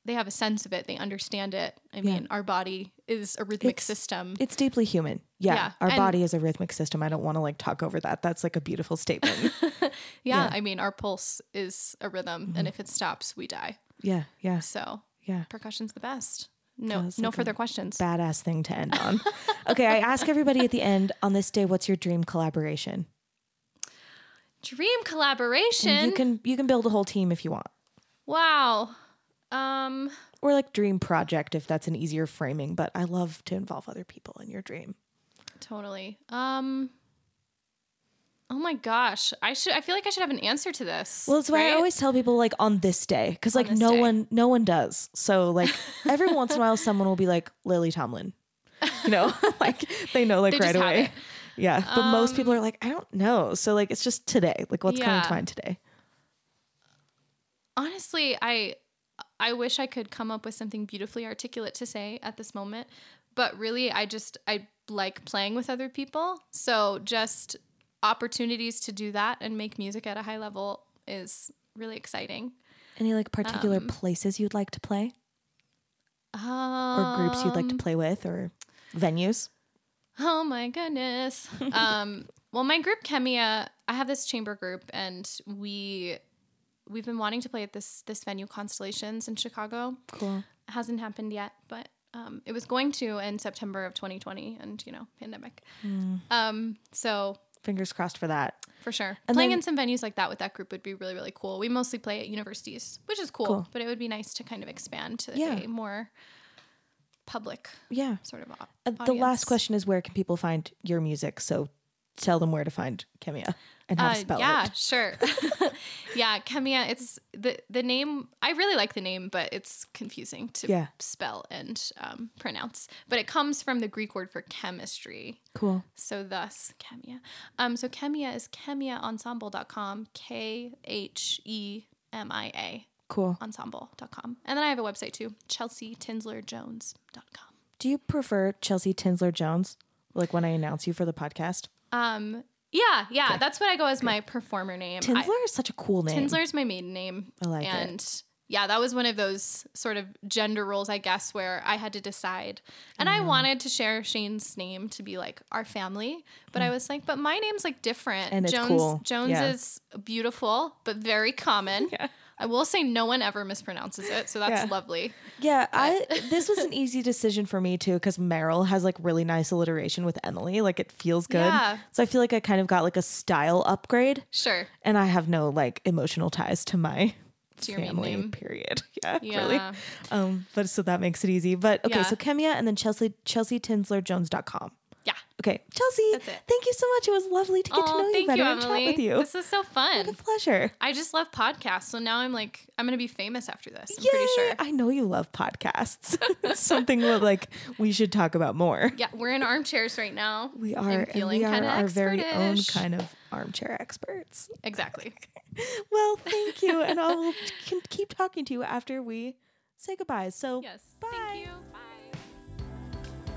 they have a sense of it. They understand it. I mean, our body is a rhythmic It's- system. It's deeply human. Yeah. Yeah, Our and- body is a rhythmic system. I don't want to like talk over that. That's like a beautiful statement. yeah, yeah. Mm-hmm. I mean, our pulse is a rhythm, and if it stops, we die. yeah. Yeah. So Yeah. percussion's the best. No, no like further questions. Badass thing to end on. okay. I ask everybody at the end on this day, what's your dream collaboration? Dream collaboration. And you can you can build a whole team if you want. wow. Um. Or like dream project if that's an easier framing, but I love to involve other people in your dream. Totally. Um Oh my gosh. I should I feel like I should have an answer to this. Well, that's why I always tell people like on this day because like no day. one no one does. So like every once in a while someone will be like Lily Tomlin, you know, like they know like They right away. Yeah, but most people are like I don't know. So like it's just today. Like what's coming to Yeah. mind today? Honestly, I I wish I could come up with something beautifully articulate to say at this moment, but really I just I like playing with other people. So just opportunities to do that and make music at a high level is really exciting. Any like particular Um, places you'd like to play Um, or groups you'd like to play with or venues? Oh my goodness. um, well, my group Khemia, I have this chamber group, and we we've been wanting to play at this this venue Constellations in Chicago. Cool. It hasn't happened yet, but um, it was going to in September of 2020, and you know, pandemic. Um, so Fingers crossed for that. for sure, And playing then- in some venues like that with that group would be really really cool. We mostly play at universities, which is cool, Cool. but it would be nice to kind of expand to Yeah. a more public Yeah. sort of. Uh, the last question is where can people find your music? So tell them where to find Khemia and how to Uh, spell yeah, it. sure. yeah, Khemia. It's the the name. I really like the name, but it's confusing to Yeah. spell and um, pronounce. But it comes from the Greek word for chemistry. Cool. So thus Khemia. Um, so Khemia is khemiaensemble.com. K H E M I A Cool. ensemble.com. And then I have a website too, chelseatinslerjones.com. Do you prefer Chelsea Tinsler Jones? Like when I announce you for the podcast? Um, yeah, yeah, that's what I go as my performer name. I- Tinsler is such a cool name. Tinsler is my maiden name. I like it. and yeah, that was one of those sort of gender roles, I guess, where I had to decide. And I mm. wanted to share Shane's name to be like our family, but I mm. was like, but my name's like different. And it's Jones cool. Jones Yeah. is beautiful, but very common. Yeah. I will say no one ever mispronounces it, so that's Yeah. lovely. Yeah, I this was an easy decision for me too because Merrill has like really nice alliteration with Emily. Like it feels good. Yeah. So I feel like I kind of got like a style upgrade, Sure. and I have no like emotional ties to my To your family. name. Period. Yeah, Yeah. really. Um, but so that makes it easy. But okay, Yeah. so Khemia and then Chelsea Chelsea Tinsler ChelseaTinslerJones.com. Yeah. Okay, Chelsea. That's it. Thank you so much. It was lovely to get to oh, know Oh, you better you, and chat with you. This is so fun. a pleasure. I just love podcasts, so now I'm like, I'm gonna be famous after this. I'm Yay! pretty sure. I know you love podcasts. something that like we should talk about more. Yeah, we're in armchairs right now. We are, feeling kinda our very own kind of armchair experts. Exactly. Well, thank you, and I'll keep talking to you after we say goodbye. So, Yes. Bye. Thank you. Bye.